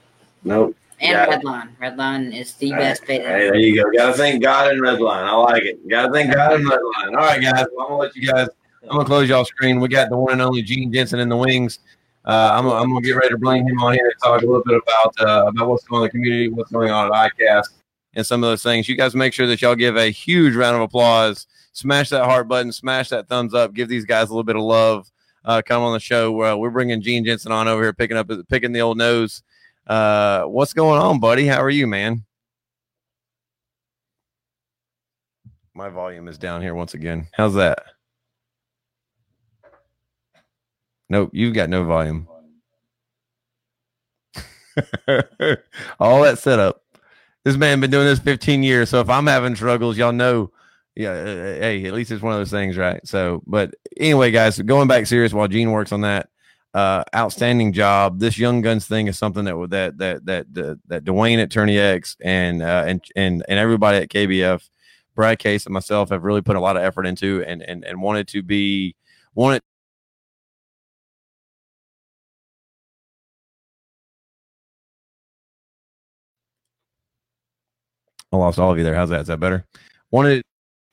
Nope. And Got it. Redline. Redline is the best bait. Hey, there you go. Got to thank God and Redline. I like it. Got to thank God and Redline. All right, guys. Well, I'm gonna let you guys. I'm gonna close y'all screen. We got the one and only Gene Jensen in the wings. Uh, I'm, I'm gonna get ready to bring him on here to talk a little bit about uh, about what's going on in the community, what's going on at ICAST, and some of those things. You guys make sure that y'all give a huge round of applause. Smash that heart button. Smash that thumbs up. Give these guys a little bit of love. Uh, come on the show. Uh, we're bringing Gene Jensen on over here, picking up picking the old nose. Uh, what's going on, buddy? How are you, man? My volume is down here once again. How's that? Nope, you've got no volume. All that setup. This man been doing this 15 years. So if I'm having struggles, y'all know. Yeah, uh, hey, at least it's one of those things, right? So, but anyway, guys, going back serious while Gene works on that uh, outstanding job. This young guns thing is something that that that that that, that Dwayne at Tourney X and uh, and and and everybody at KBF, Brad Case and myself have really put a lot of effort into and and and wanted to be wanted. I lost all of you there. How's that? Is that better? Wanted to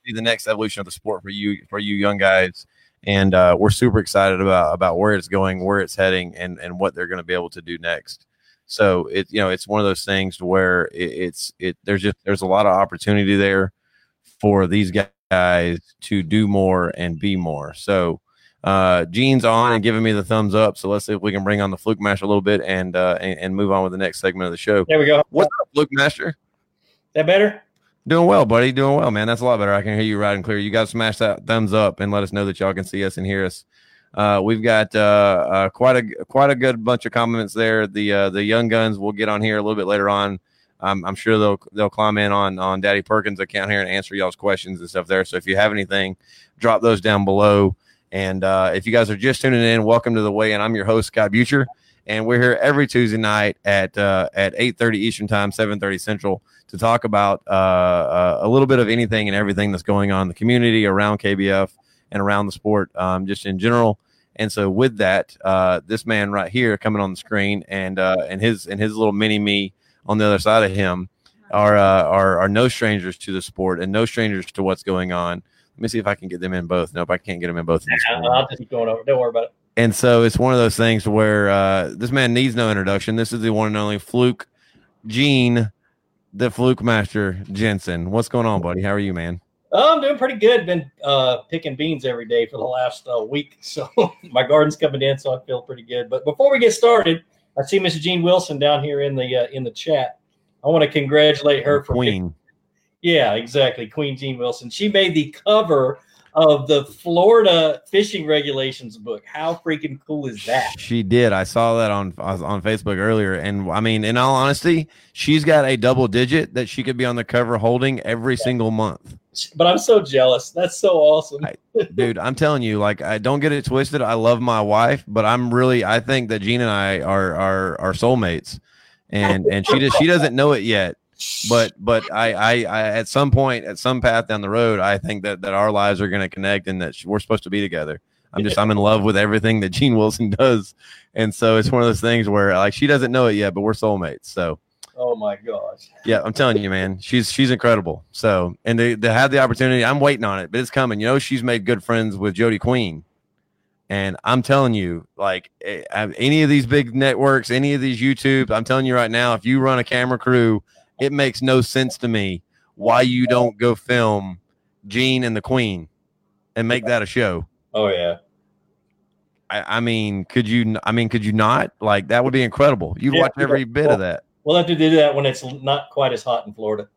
be the next evolution of the sport for you for you young guys and uh, we're super excited about about where it's going, where it's heading, and and what they're going to be able to do next. So it you know it's one of those things where it, it's it there's just there's a lot of opportunity there for these guys to do more and be more. So uh, Gene's on and giving me the thumbs up. So let's see if we can bring on the fluke master a little bit and uh, and, and move on with the next segment of the show. There we go. What's up, fluke master? That better? Doing well, buddy. Doing well, man. That's a lot better. I can hear you right and clear. You guys smash that thumbs up and let us know that y'all can see us and hear us. Uh, we've got uh, uh, quite a quite a good bunch of comments there. The uh, the young guns will get on here a little bit later on. I'm sure they'll they'll climb in on on Daddy Perkins' account here and answer y'all's questions and stuff there. So if you have anything, drop those down below. And uh, if you guys are just tuning in, welcome to the way. And I'm your host Scott Butcher, and we're here every Tuesday night at uh, at 8:30 Eastern Time, 7:30 Central to talk about uh, uh, a little bit of anything and everything that's going on in the community around KBF and around the sport, um, just in general. And so, with that, uh, this man right here coming on the screen, and uh, and his and his little mini me on the other side of him are uh, are are no strangers to the sport and no strangers to what's going on. Let me see if I can get them in both. Nope, I can't get them in both. these I'll just keep going over. Don't worry about it. And so it's one of those things where uh, this man needs no introduction. This is the one and only Fluke Gene, the Fluke Master Jensen. What's going on, buddy? How are you, man? Oh, I'm doing pretty good. Been uh, picking beans every day for the last uh, week, so my garden's coming in, so I feel pretty good. But before we get started, I see Mrs. Jean Wilson down here in the uh, in the chat. I want to congratulate her for Queen. Yeah, exactly. Queen Jean Wilson. She made the cover of the Florida fishing regulations book. How freaking cool is that? She did. I saw that on on Facebook earlier, and I mean, in all honesty, she's got a double digit that she could be on the cover holding every single month. But I'm so jealous. That's so awesome. I- dude i'm telling you like i don't get it twisted i love my wife but i'm really i think that jean and i are are are soulmates and and she just she doesn't know it yet but but I, I i at some point at some path down the road i think that that our lives are going to connect and that we're supposed to be together. I'm just i'm in love with everything that jean wilson does. And so it's one of those things where like she doesn't know it yet but we're soulmates so. Oh my gosh. yeah, I'm telling you, man, she's she's incredible. So, and to, to have the opportunity, I'm waiting on it, but it's coming. You know, she's made good friends with Jody Queen, and I'm telling you, like eh, any of these big networks, any of these YouTube, I'm telling you right now, if you run a camera crew, it makes no sense to me why you don't go film Jean and the Queen and make that a show. Oh yeah. I, I mean, could you? I mean, could you not? Like that would be incredible. You'd Yeah, watch every bit of that. We'll have to do that when it's not quite as hot in Florida.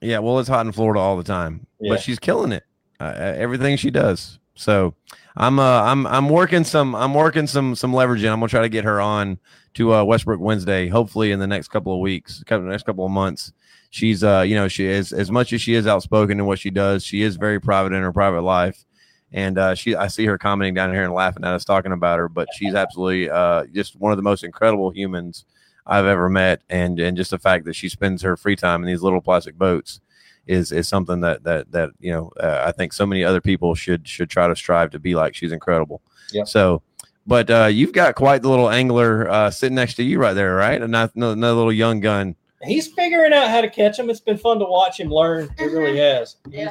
Yeah, well, it's hot in Florida all the time, Yeah. but she's killing it. Uh, everything she does. So I'm uh I'm I'm working some I'm working some some leverage in. I'm gonna try to get her on to uh, Westbrook Wednesday, hopefully in the next couple of weeks, couple next couple of months. She's uh you know she is as much as she is outspoken in what she does. She is very private in her private life, and uh, she I see her commenting down here and laughing at us talking about her, but she's absolutely uh just one of the most incredible humans I've ever met, and and just the fact that she spends her free time in these little plastic boats is is something that that that you know uh, I think so many other people should should try to strive to be like. She's incredible. Yep. So, but uh, you've got quite the little angler uh, sitting next to you right there, right? Another, another little young gun. He's figuring out how to catch them. It's been fun to watch him learn. It really has. He's Yeah.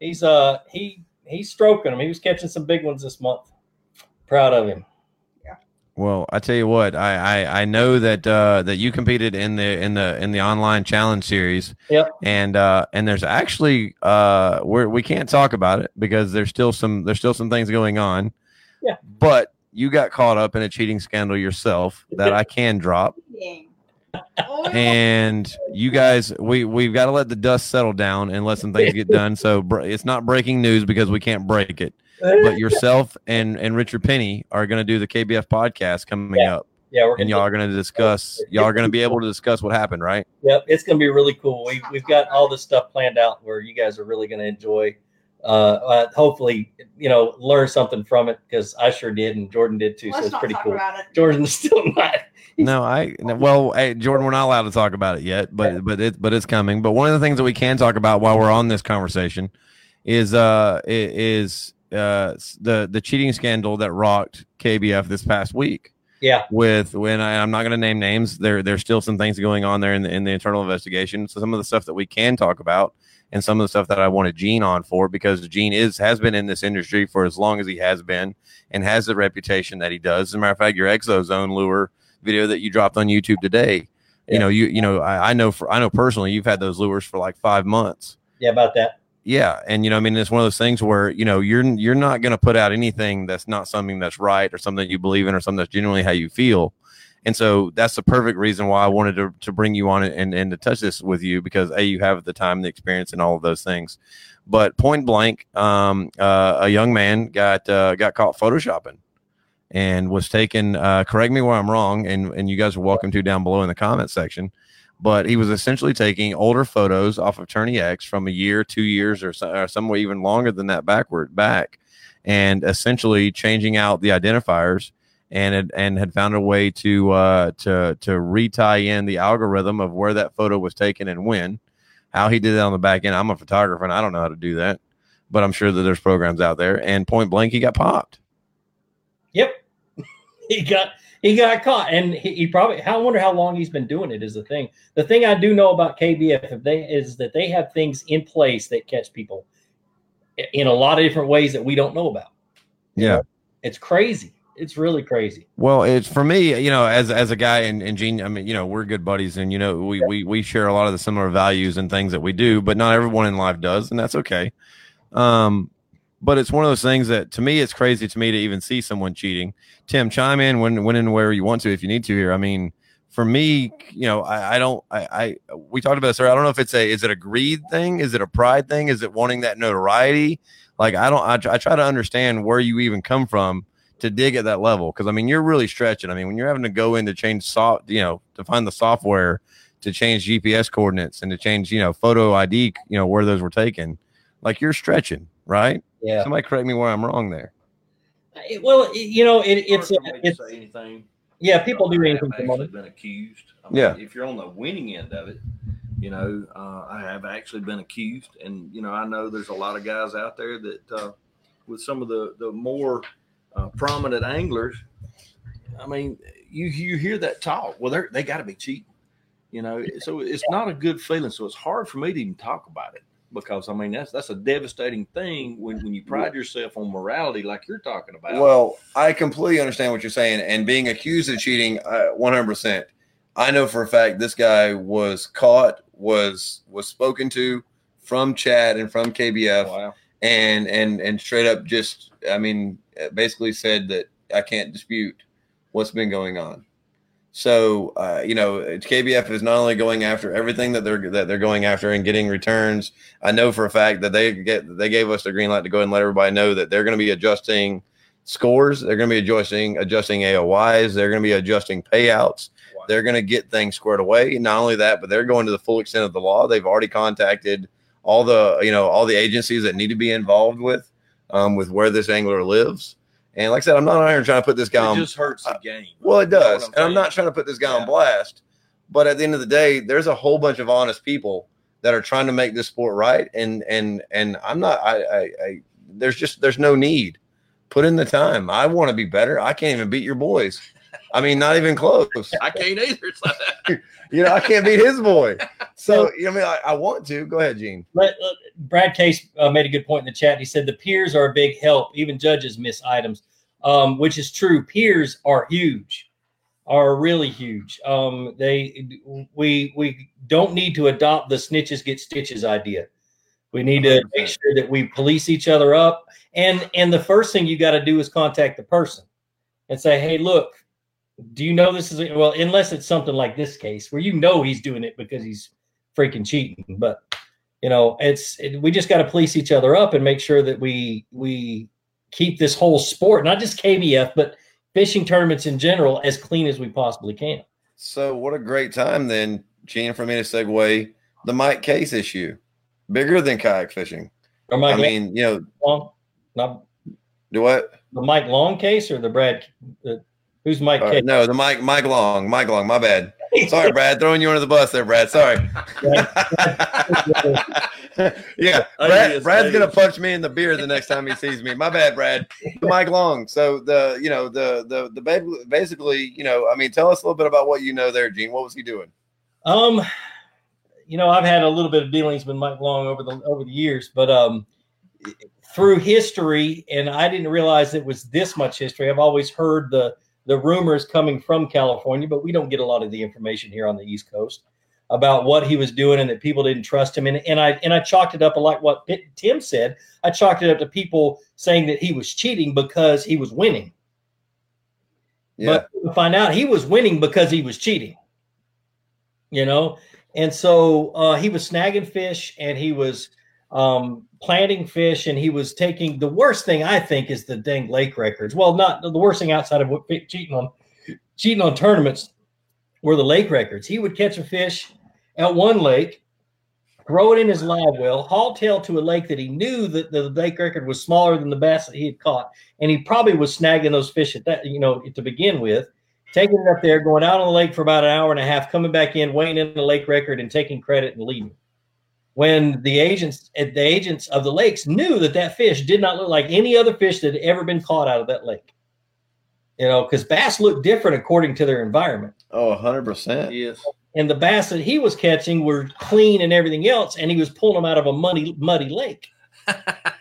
he's uh he he's stroking them. He was catching some big ones this month. Proud of him. Well, I tell you what, I I, I know that uh, that you competed in the in the in the online challenge series. Yep. And uh, and there's actually uh, we're, we can't talk about it because there's still some there's still some things going on. Yeah. But you got caught up in a cheating scandal yourself that I can drop. And you guys we we've got to let the dust settle down and let some things get done so br- it's not breaking news because we can't break it but yourself and and richard penny are going to do the kbf podcast coming up Yeah, we're and y'all are going to discuss y'all are going to be able to discuss what happened right Yep, it's gonna be really cool. We we've got all this stuff planned out where you guys are really gonna enjoy. Uh, uh hopefully, you know, learn something from it because I sure did and Jordan did too. so Let's it's not pretty talk cool. about it. Jordan's still not. no i no, well hey, jordan we're not allowed to talk about it yet but but it but it's coming but one of the things that we can talk about while we're on this conversation is uh is uh the the cheating scandal that rocked kbf this past week Yeah, with when I, I'm not going to name names. There, there's still some things going on there in the in the internal investigation. So some of the stuff that we can talk about, and some of the stuff that I wanted Gene on for, because Gene is has been in this industry for as long as he has been, and has the reputation that he does. As a matter of fact, your Exozone lure video that you dropped on YouTube today, Yeah. you know, you you know, I, I know for I know personally, you've had those lures for like five months. yeah, about that. Yeah, and you know, I mean, it's one of those things where you know you're you're not going to put out anything that's not something that's right or something that you believe in or something that's genuinely how you feel. And so that's the perfect reason why I wanted to, to bring you on and, and to touch this with you because a you have the time, the experience, and all of those things. But point blank, um, uh, a young man got uh, got caught photoshopping and was taken. Uh, correct me where I'm wrong, and and you guys are welcome to down below in the comment section. But he was essentially taking older photos off of Tourney X from a year, two years, or, so, or some way even longer than that backward back, and essentially changing out the identifiers and had, and had found a way to uh, to to retie in the algorithm of where that photo was taken and when. How he did that on the back end, I'm a photographer and I don't know how to do that, but I'm sure that there's programs out there. And point blank, he got popped. Yep, he got he got caught, and he, he probably. I wonder how long he's been doing it. Is the thing. The thing I do know about KBF if they is that they have things in place that catch people in a lot of different ways that we don't know about. Yeah. It's crazy. It's really crazy. Well, it's for me, you know, as as a guy and, and Gene, I mean, you know, we're good buddies and you know, we, we we share a lot of the similar values and things that we do, but not everyone in life does, and that's okay. Um, but it's one of those things that to me it's crazy to me to even see someone cheating. Tim, chime in when when and where you want to if you need to here. I mean, for me, you know, I, I don't I, I we talked about this earlier. I don't know if it's a is it a greed thing? Is it a pride thing? Is it wanting that notoriety? Like I don't I, I try to understand where you even come from to dig at that level because I mean you're really stretching. I mean when you're having to go in to change soft, you know, to find the software to change GPS coordinates and to change, you know, photo ID, you know, where those were taken, like you're stretching, right? Yeah. Somebody correct me where I'm wrong there. It- well, it- you know, it, it's Hard for me to it's say anything. yeah. People do I anything have actually been accused. I mean, Yeah. If you're on the winning end of it, you know, uh, I have actually been accused, and you know, I know there's a lot of guys out there that, uh, with some of the the more uh, prominent anglers, I mean, you you hear that talk. Well, they they got to be cheating, you know. So it's not a good feeling. So it's hard for me to even talk about it because I mean that's that's a devastating thing when when you pride yourself on morality like you're talking about. Well, I completely understand what you're saying, and being accused of cheating, uh, one hundred percent. I know for a fact this guy was caught, was was spoken to from Chad and from KBF, wow. and and and straight up just, I mean, basically said that I can't dispute what's been going on. So uh, you know, KBF is not only going after everything that they're that they're going after and getting returns. I know for a fact that they get they gave us the green light to go ahead and let everybody know that they're going to be adjusting scores. They're going to be adjusting adjusting AOYs. They're going to be adjusting payouts. Wow. They're going to get things squared away. Not only that, but they're going to the full extent of the law. They've already contacted all the you know all the agencies that need to be involved with um, with where this angler lives. And like I said, I'm not out here trying to put this guy on. it on just hurts the uh, game. well, it You know what does. and I'm not trying to put this guy Yeah. on blast, but at the end of the day, there's a whole bunch of honest people that are trying to make this sport right. And and and I'm not. I I, I there's just there's no need. Put in the time. I want to be better. I can't even beat your boys. I mean, not even close. I can't either. So You know, I can't beat his boy. So you know, I mean, I, I want to. Go ahead, Gene. Let, let- Brad Case uh, made a good point in the chat. He said the peers are a big help. Even judges miss items, um, which is true. Peers are huge, are really huge. Um, they we we don't need to adopt the snitches get stitches idea. We need to make sure that we police each other up. And and the first thing you got to do is contact the person and say, hey, look, do you know this is a, well, unless it's something like this case where you know he's doing it because he's freaking cheating, but you know it's it, we just got to police each other up and make sure that we we keep this whole sport not just kbf but fishing tournaments in general as clean as we possibly can So what a great time then, Gene, for me to segue the Mike Case issue. Bigger than kayak fishing. or mike I mean, you know, long not do what? the mike long case or the brad the, who's mike case no, the Mike Mike Long, Mike Long. My bad. Sorry, Brad, throwing you under the bus there, Brad. Sorry. yeah, Brad, Brad's gonna punch me in the beer the next time he sees me. My bad, Brad. Mike Long. So the you know the the the basically you know I mean tell us a little bit about what you know there, Gene. What was he doing? Um, you know, I've had a little bit of dealings with Mike Long over the over the years, but um, through history, and I didn't realize it was this much history. I've always heard the the rumors coming from California, but we don't get a lot of the information here on the East Coast about what he was doing and that people didn't trust him. And, and I and I chalked it up like what Tim said. I chalked it up to people saying that he was cheating because he was winning. Yeah, But to find out he was winning because he was cheating. You know, and so uh, he was snagging fish, and he was um, planting fish, and he was taking the worst thing I think is the dang lake records. Well, not the worst thing outside of cheating on cheating on tournaments were the lake records. He would catch a fish at one lake, throw it in his live well, haul tail to a lake that he knew that the lake record was smaller than the bass that he had caught, and he probably was snagging those fish at that, you know, to begin with. Taking it up there, going out on the lake for about an hour and a half, coming back in, weighing in the lake record, and taking credit and leaving when the agents eh, the agents of the lakes knew that that fish did not look like any other fish that had ever been caught out of that lake. You know, because bass look different according to their environment. Oh, 100%. Yes. And the bass that he was catching were clean and everything else, and he was pulling them out of a muddy, muddy lake.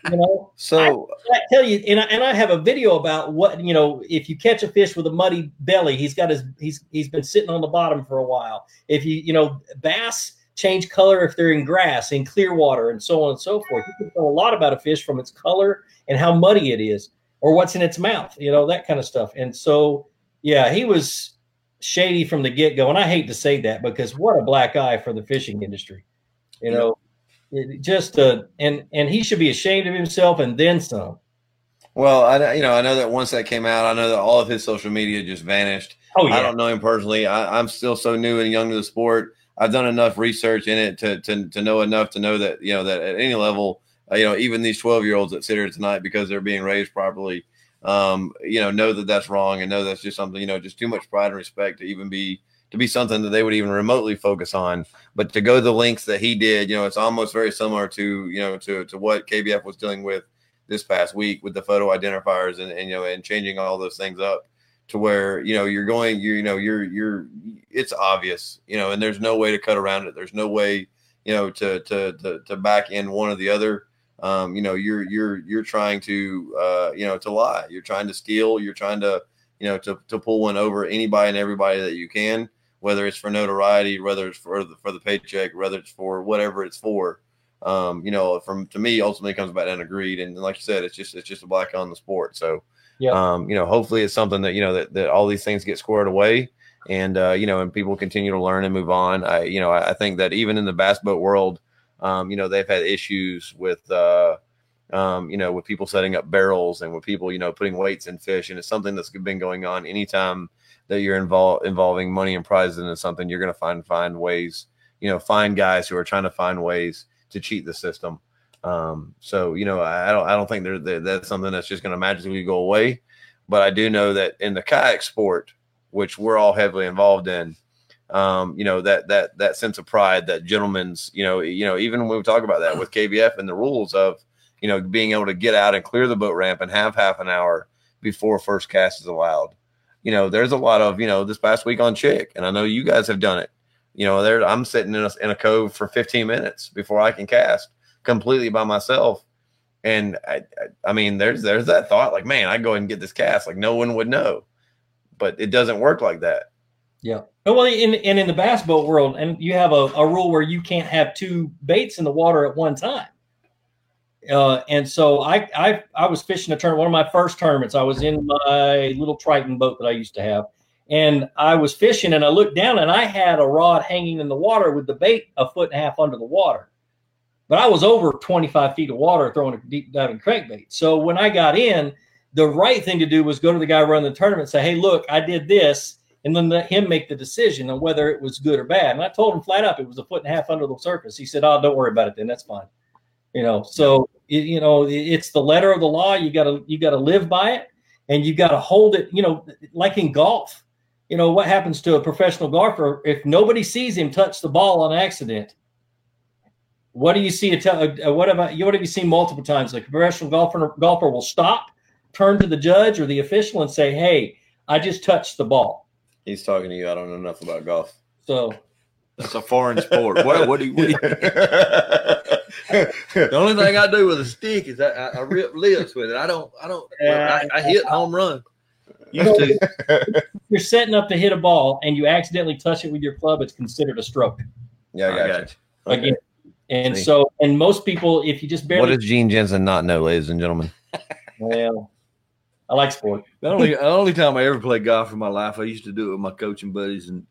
you know, So, I tell you, and I, and I have a video about what you know. If you catch a fish with a muddy belly, he's got his he's he's been sitting on the bottom for a while. If you you know bass change color if they're in grass, in clear water, and so on and so forth. You can tell a lot about a fish from its color and how muddy it is, or what's in its mouth. You know that kind of stuff. And so, yeah, he was shady from the get go. And I hate to say that because what a black eye for the fishing industry. You know, it just uh, and and he should be ashamed of himself and then some. well, I you know I know that once that came out, I know that all of his social media just vanished. Oh yeah. I don't know him personally. I, I'm still so new and young to the sport. I've done enough research in it to to, to know enough to know that you know that at any level, uh, you know, even these 12 year olds that sit here tonight because they're being raised properly, um, you know, know that that's wrong and know that's just something you know, just too much pride and respect to even be to be something that they would even remotely focus on. But to go the lengths that he did, you know, it's almost very similar to you know to to what KBF was dealing with this past week with the photo identifiers and, and you know and changing all those things up to where you know you're going you you know you're you're it's obvious you know and there's no way to cut around it. There's no way you know to to to, to back in one or the other. Um you know you're you're you're trying to uh you know to lie. You're trying to steal. You're trying to you know to, to pull one over anybody and everybody that you can whether it's for notoriety whether it's for the for the paycheck whether it's for whatever it's for. Um you know from to me ultimately comes back down to greed. And like you said it's just it's just a black on the sport. So Yeah. um, you know, hopefully it's something that you know that, that all these things get squared away, and uh, you know, and people continue to learn and move on. I, you know, I, I think that even in the bass boat world, um, you know, they've had issues with, uh, um, you know, with people setting up barrels and with people, you know, putting weights in fish, and it's something that's been going on. Anytime that you're involved involving money and prizes into something, you're going to find find ways, you know, find guys who are trying to find ways to cheat the system. Um, so you know, I don't I don't think there that, that's something that's just going to magically go away. But I do know that in the kayak sport, which we're all heavily involved in, um, you know that that that sense of pride, that gentleman's, you know, you know, even when we talk about that with KBF and the rules of, you know, being able to get out and clear the boat ramp and have half an hour before first cast is allowed. You know, there's a lot of, you know, this past week on Chick, and I know you guys have done it. You know, there I'm sitting in a, in a cove for 15 minutes before I can cast completely by myself. And I, I, mean, there's there's that thought like, man, I go and get this cast, like no one would know, but it doesn't work like that. Yeah. Well, in and in the bass boat world, and you have a, a rule where you can't have two baits in the water at one time. Uh, and so I, I I was fishing a tournament, one of my first tournaments. I was in my little Triton boat that I used to have, and I was fishing, and I looked down, and I had a rod hanging in the water with the bait a foot and a half under the water. But I was over 25 feet of water throwing a deep diving crankbait. So when I got in, the right thing to do was go to the guy running the tournament and say, Hey, look, I did this and then let him make the decision on whether it was good or bad. And I told him flat up it was a foot and a half under the surface. He said, "Oh, don't worry about it. Then that's fine." You know, so you know it's the letter of the law. You got to you got to live by it, and you got to hold it. You know, like in golf. You know what happens to a professional golfer if nobody sees him touch the ball on accident? What do you see? A te- uh, what about you? What have you seen multiple times? A professional golfer golfer will stop, turn to the judge or the official, and say, "Hey, I just touched the ball." He's talking to you. I don't know enough about golf. So That's a foreign sport. What, what do you, what do you The only thing I do with a stick is I, I, I rip lips with it. I don't. I don't. I, I hit home run. Used to. you're setting up to hit a ball and you accidentally touch it with your club, it's considered a stroke Yeah, I I got, got you. you. again. And See. so, and most people, if you just barely. What barely, does Gene Jensen not know, ladies and gentlemen? well, I like sport. The only the only time I ever played golf in my life, I used to do it with my coaching buddies, and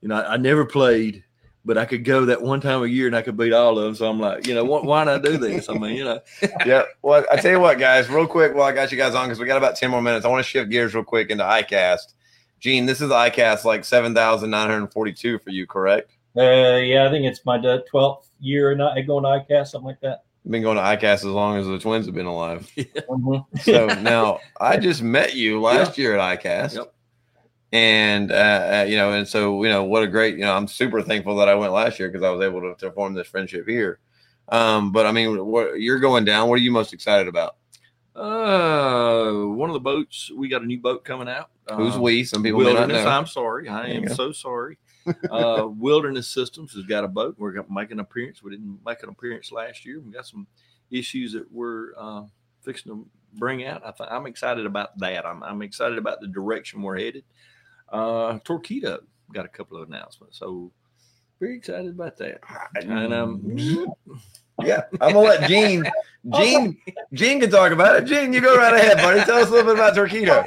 you know I, I never played, but I could go that one time a year and I could beat all of them. So I'm like, you know, why, why not do this? I mean, you know, yeah. Well, I tell you what, guys, real quick while I got you guys on, because we got about 10 more minutes. I want to shift gears real quick into ICAST. Gene, this is ICAST like 7,942 for you, correct? Uh, yeah, I think it's my uh, twelfth year not going to ICAST, something like that. Been going to ICAST as long as the twins have been alive. Mhm. So now I just met you last year at ICAST. Yep. And uh, uh, you know, and so you know, what a great, you know, I'm super thankful that I went last year because I was able to, to form this friendship here. Um, but I mean, what you're going down? What are you most excited about? uh, one of the boats, we got a new boat coming out. Who's Uh, we? Some people may not Wilderness. know. I'm sorry. I am go. so sorry. Uh, Wilderness Systems has got a boat. We're going to make an appearance. We didn't make an appearance last year. We got some issues that we're uh, fixing to bring out. I th- I'm excited about that. I'm, I'm excited about the direction we're headed. Uh, Torqeedo got a couple of announcements. So very excited about that. And um, Yeah, I'm gonna let Gene. Gene, Gene can talk about it. Gene, you go right ahead, buddy. Tell us a little bit about Torqeedo.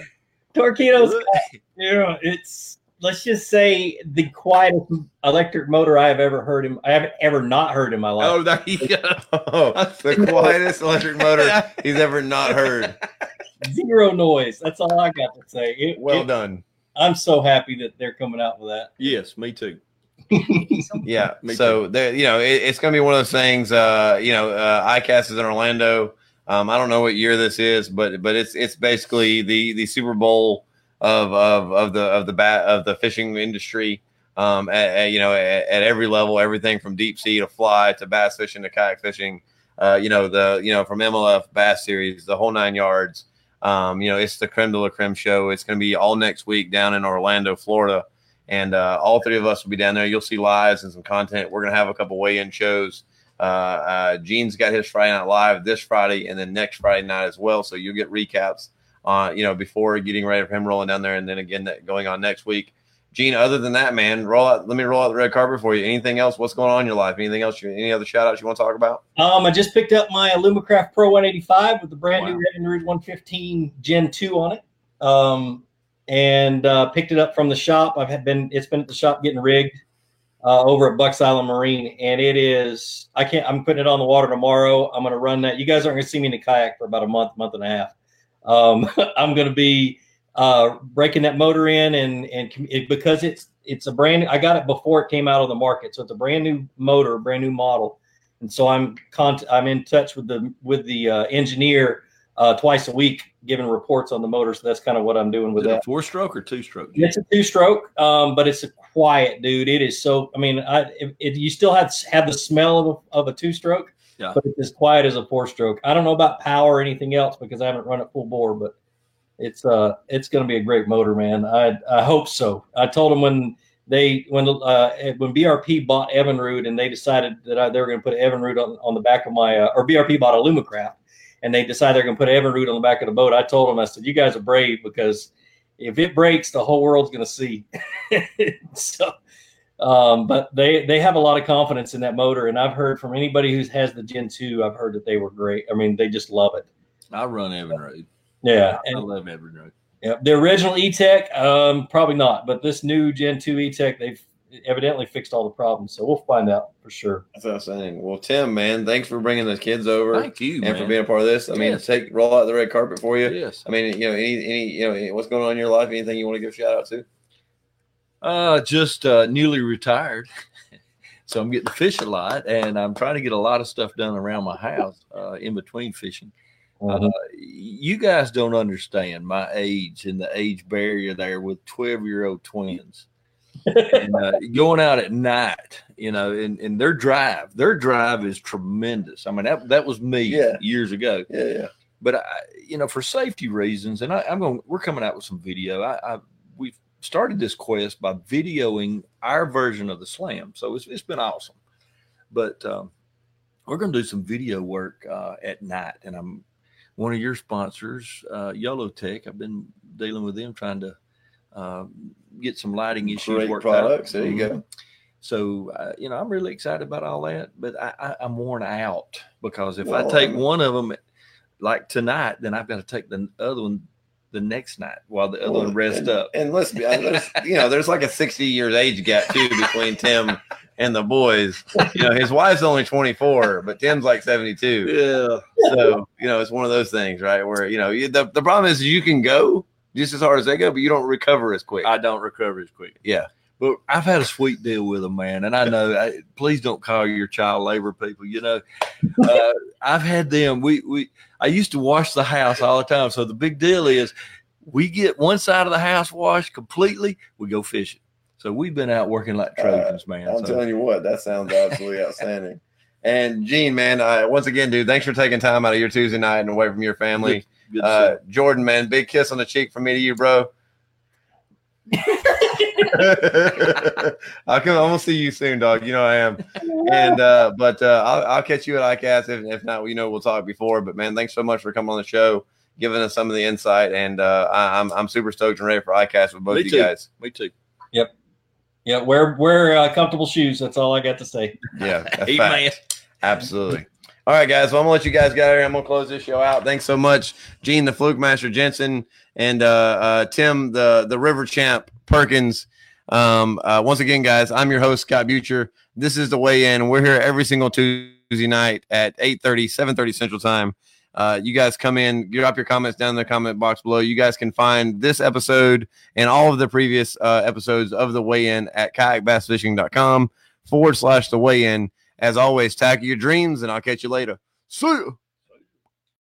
Torpedoes, yeah, it's let's just say the quietest electric motor I have ever heard him. I haven't ever not heard in my life. oh, there you go. Oh, the quietest electric motor he's ever not heard. Zero noise. That's all I got to say. It- Well it- done. I'm so happy that they're coming out with that. Yes, me too. Yeah. Me so there, you know, it, it's going to be one of those things. Uh, you know, uh, ICAST is in Orlando. Um, I don't know what year this is, but but it's it's basically the the Super Bowl of of of the of the bat of the fishing industry. Um, at, at, you know, at, at every level, everything from deep sea to fly to bass fishing to kayak fishing. Uh, you know the you know from MLF Bass Series, the whole nine yards. Um, you know, it's the creme de la creme show. It's going to be all next week down in Orlando, Florida and uh, all three of us will be down there. You'll see lives and some content. We're gonna have a couple weigh-in shows. Uh, uh, Gene's got his Friday night live this Friday, and then next Friday night as well. So you'll get recaps, uh, you know, before getting ready for him rolling down there, and then again that going on next week. Gene, other than that, man, roll out. Let me roll out the red carpet for you. Anything else? What's going on in your life? Anything else? You, any other shout outs you want to talk about? Um, I just picked up my Alumacraft Pro 185 with the brand Wow. new Evinrude 115 Gen 2 on it. Um, and uh, picked it up from the shop. I've had been it's been at the shop getting rigged uh, over at Bucks Island Marine, and it is. I can't. I'm putting it on the water tomorrow. I'm going to run that. You guys aren't going to see me in a kayak for about a month, month and a half. Um, I'm going to be uh, breaking that motor in, and and it, because it's it's a brand. I got it before it came out on the market, so it's a brand new motor, brand new model, and so I'm con- I'm in touch with the with the uh, engineer uh, twice a week, giving reports on the motor. So that's kind of what I'm doing with Is it that. four stroke or two stroke? It's a two stroke, um, but it's a quiet dude. It is so. I mean, I it, it, you still have have the smell of a, of a two stroke, Yeah. but it's as quiet as a four stroke. I don't know about power or anything else because I haven't run it full bore, but it's uh it's going to be a great motor, man. I I hope so. I told them when they when uh when BRP bought Evinrude and they decided that I, they were going to put Evinrude on, on the back of my uh, or BRP bought Alumacraft and they decided they're going to put Evinrude on the back of the boat. I told them I said you guys are brave because if it breaks, the whole world's going to see. so, um, but they they have a lot of confidence in that motor, and I've heard from anybody who has the Gen two, I've heard that they were great. I mean, they just love it. I run Evinrude. Yeah, I and love Evinrude. yeah, the original E-TEC, um, probably not, but this new Gen two E-TEC, they've evidently fixed all the problems. So we'll find out for sure. That's what I'm saying. Well, Tim, man, thanks for bringing the kids over Thank you, and man. for being a part of this. I mean, take roll out the red carpet for you. yes. I mean, you know, any any you know what's going on in your life? Anything you want to give a shout out to? Uh, just uh, newly retired. so I'm getting to fish a lot and I'm trying to get a lot of stuff done around my house uh, in between fishing. Uh, you guys don't understand my age and the age barrier there with 12 year old twins. and uh, going out at night, you know, and, and their drive, their drive is tremendous. I mean, that, that was me Yeah. years ago Yeah, yeah. but I, you know, for safety reasons, and I, I'm going, we're coming out with some video. I, I we've started this quest by videoing our version of the slam, so it's it's been awesome. But um, we're going to do some video work uh, at night, and I'm one of your sponsors, uh, Yellow Tech. I've been dealing with them trying to uh, get some lighting issues Great worked products. out. There you go. Mhm. So uh, you know, I'm really excited about all that, but I, I, I'm worn out because if Well, I take one of them, like tonight, then I've got to take the other one the next night while the other one rest and, up. And let's be honest, there's, you know, there's like a 60 years age gap too between Tim and the boys. You know, his wife's only 24, but Tim's like 72. Yeah. So, you know, it's one of those things, right? Where, you know, you, the, the problem is you can go just as hard as they go, but you don't recover as quick. I don't recover as quick. Yeah. But I've had a sweet deal with them, man. And I know, I, please don't call your child labor people. You know, uh, I've had them. We, we, I used to wash the house all the time. So the big deal is we get one side of the house washed completely, we go fishing. So we've been out working like Trojans, man. I'm So- telling you what, that sounds absolutely outstanding. And Jean, man, uh, once again, dude, thanks for taking time out of your Tuesday night and away from your family. good to see Uh, Jordan, man, big kiss on the cheek from me to you, bro. I'll come. I'm gonna see you soon, dog. You know I am. And uh, but uh, I'll, I'll catch you at ICAST. If, if not, you know we'll talk before. But man, thanks so much for coming on the show, giving us some of the insight. And uh, I, I'm I'm super stoked and ready for ICAST with both Me you too. guys. Me too. Yep. Yeah, wear wear uh, comfortable shoes. That's all I got to say. Yeah, that's man. Absolutely. All right, guys. Well, I'm gonna let you guys get out of here. I'm gonna close this show out. Thanks so much, Jean, the Fluke Master Jensen, and uh, uh, Tim, the the River Champ Perkins. Um, uh, once again, guys, I'm your host Scott Butcher. This is the weigh in. We're here every single Tuesday night at 8:30, 7:30 Central Time. Uh, you guys come in, drop your comments down in the comment box below. You guys can find this episode and all of the previous uh, episodes of the weigh in at kayakbassfishing.com forward slash the weigh in. As always, tackle your dreams, and I'll catch you later. See you.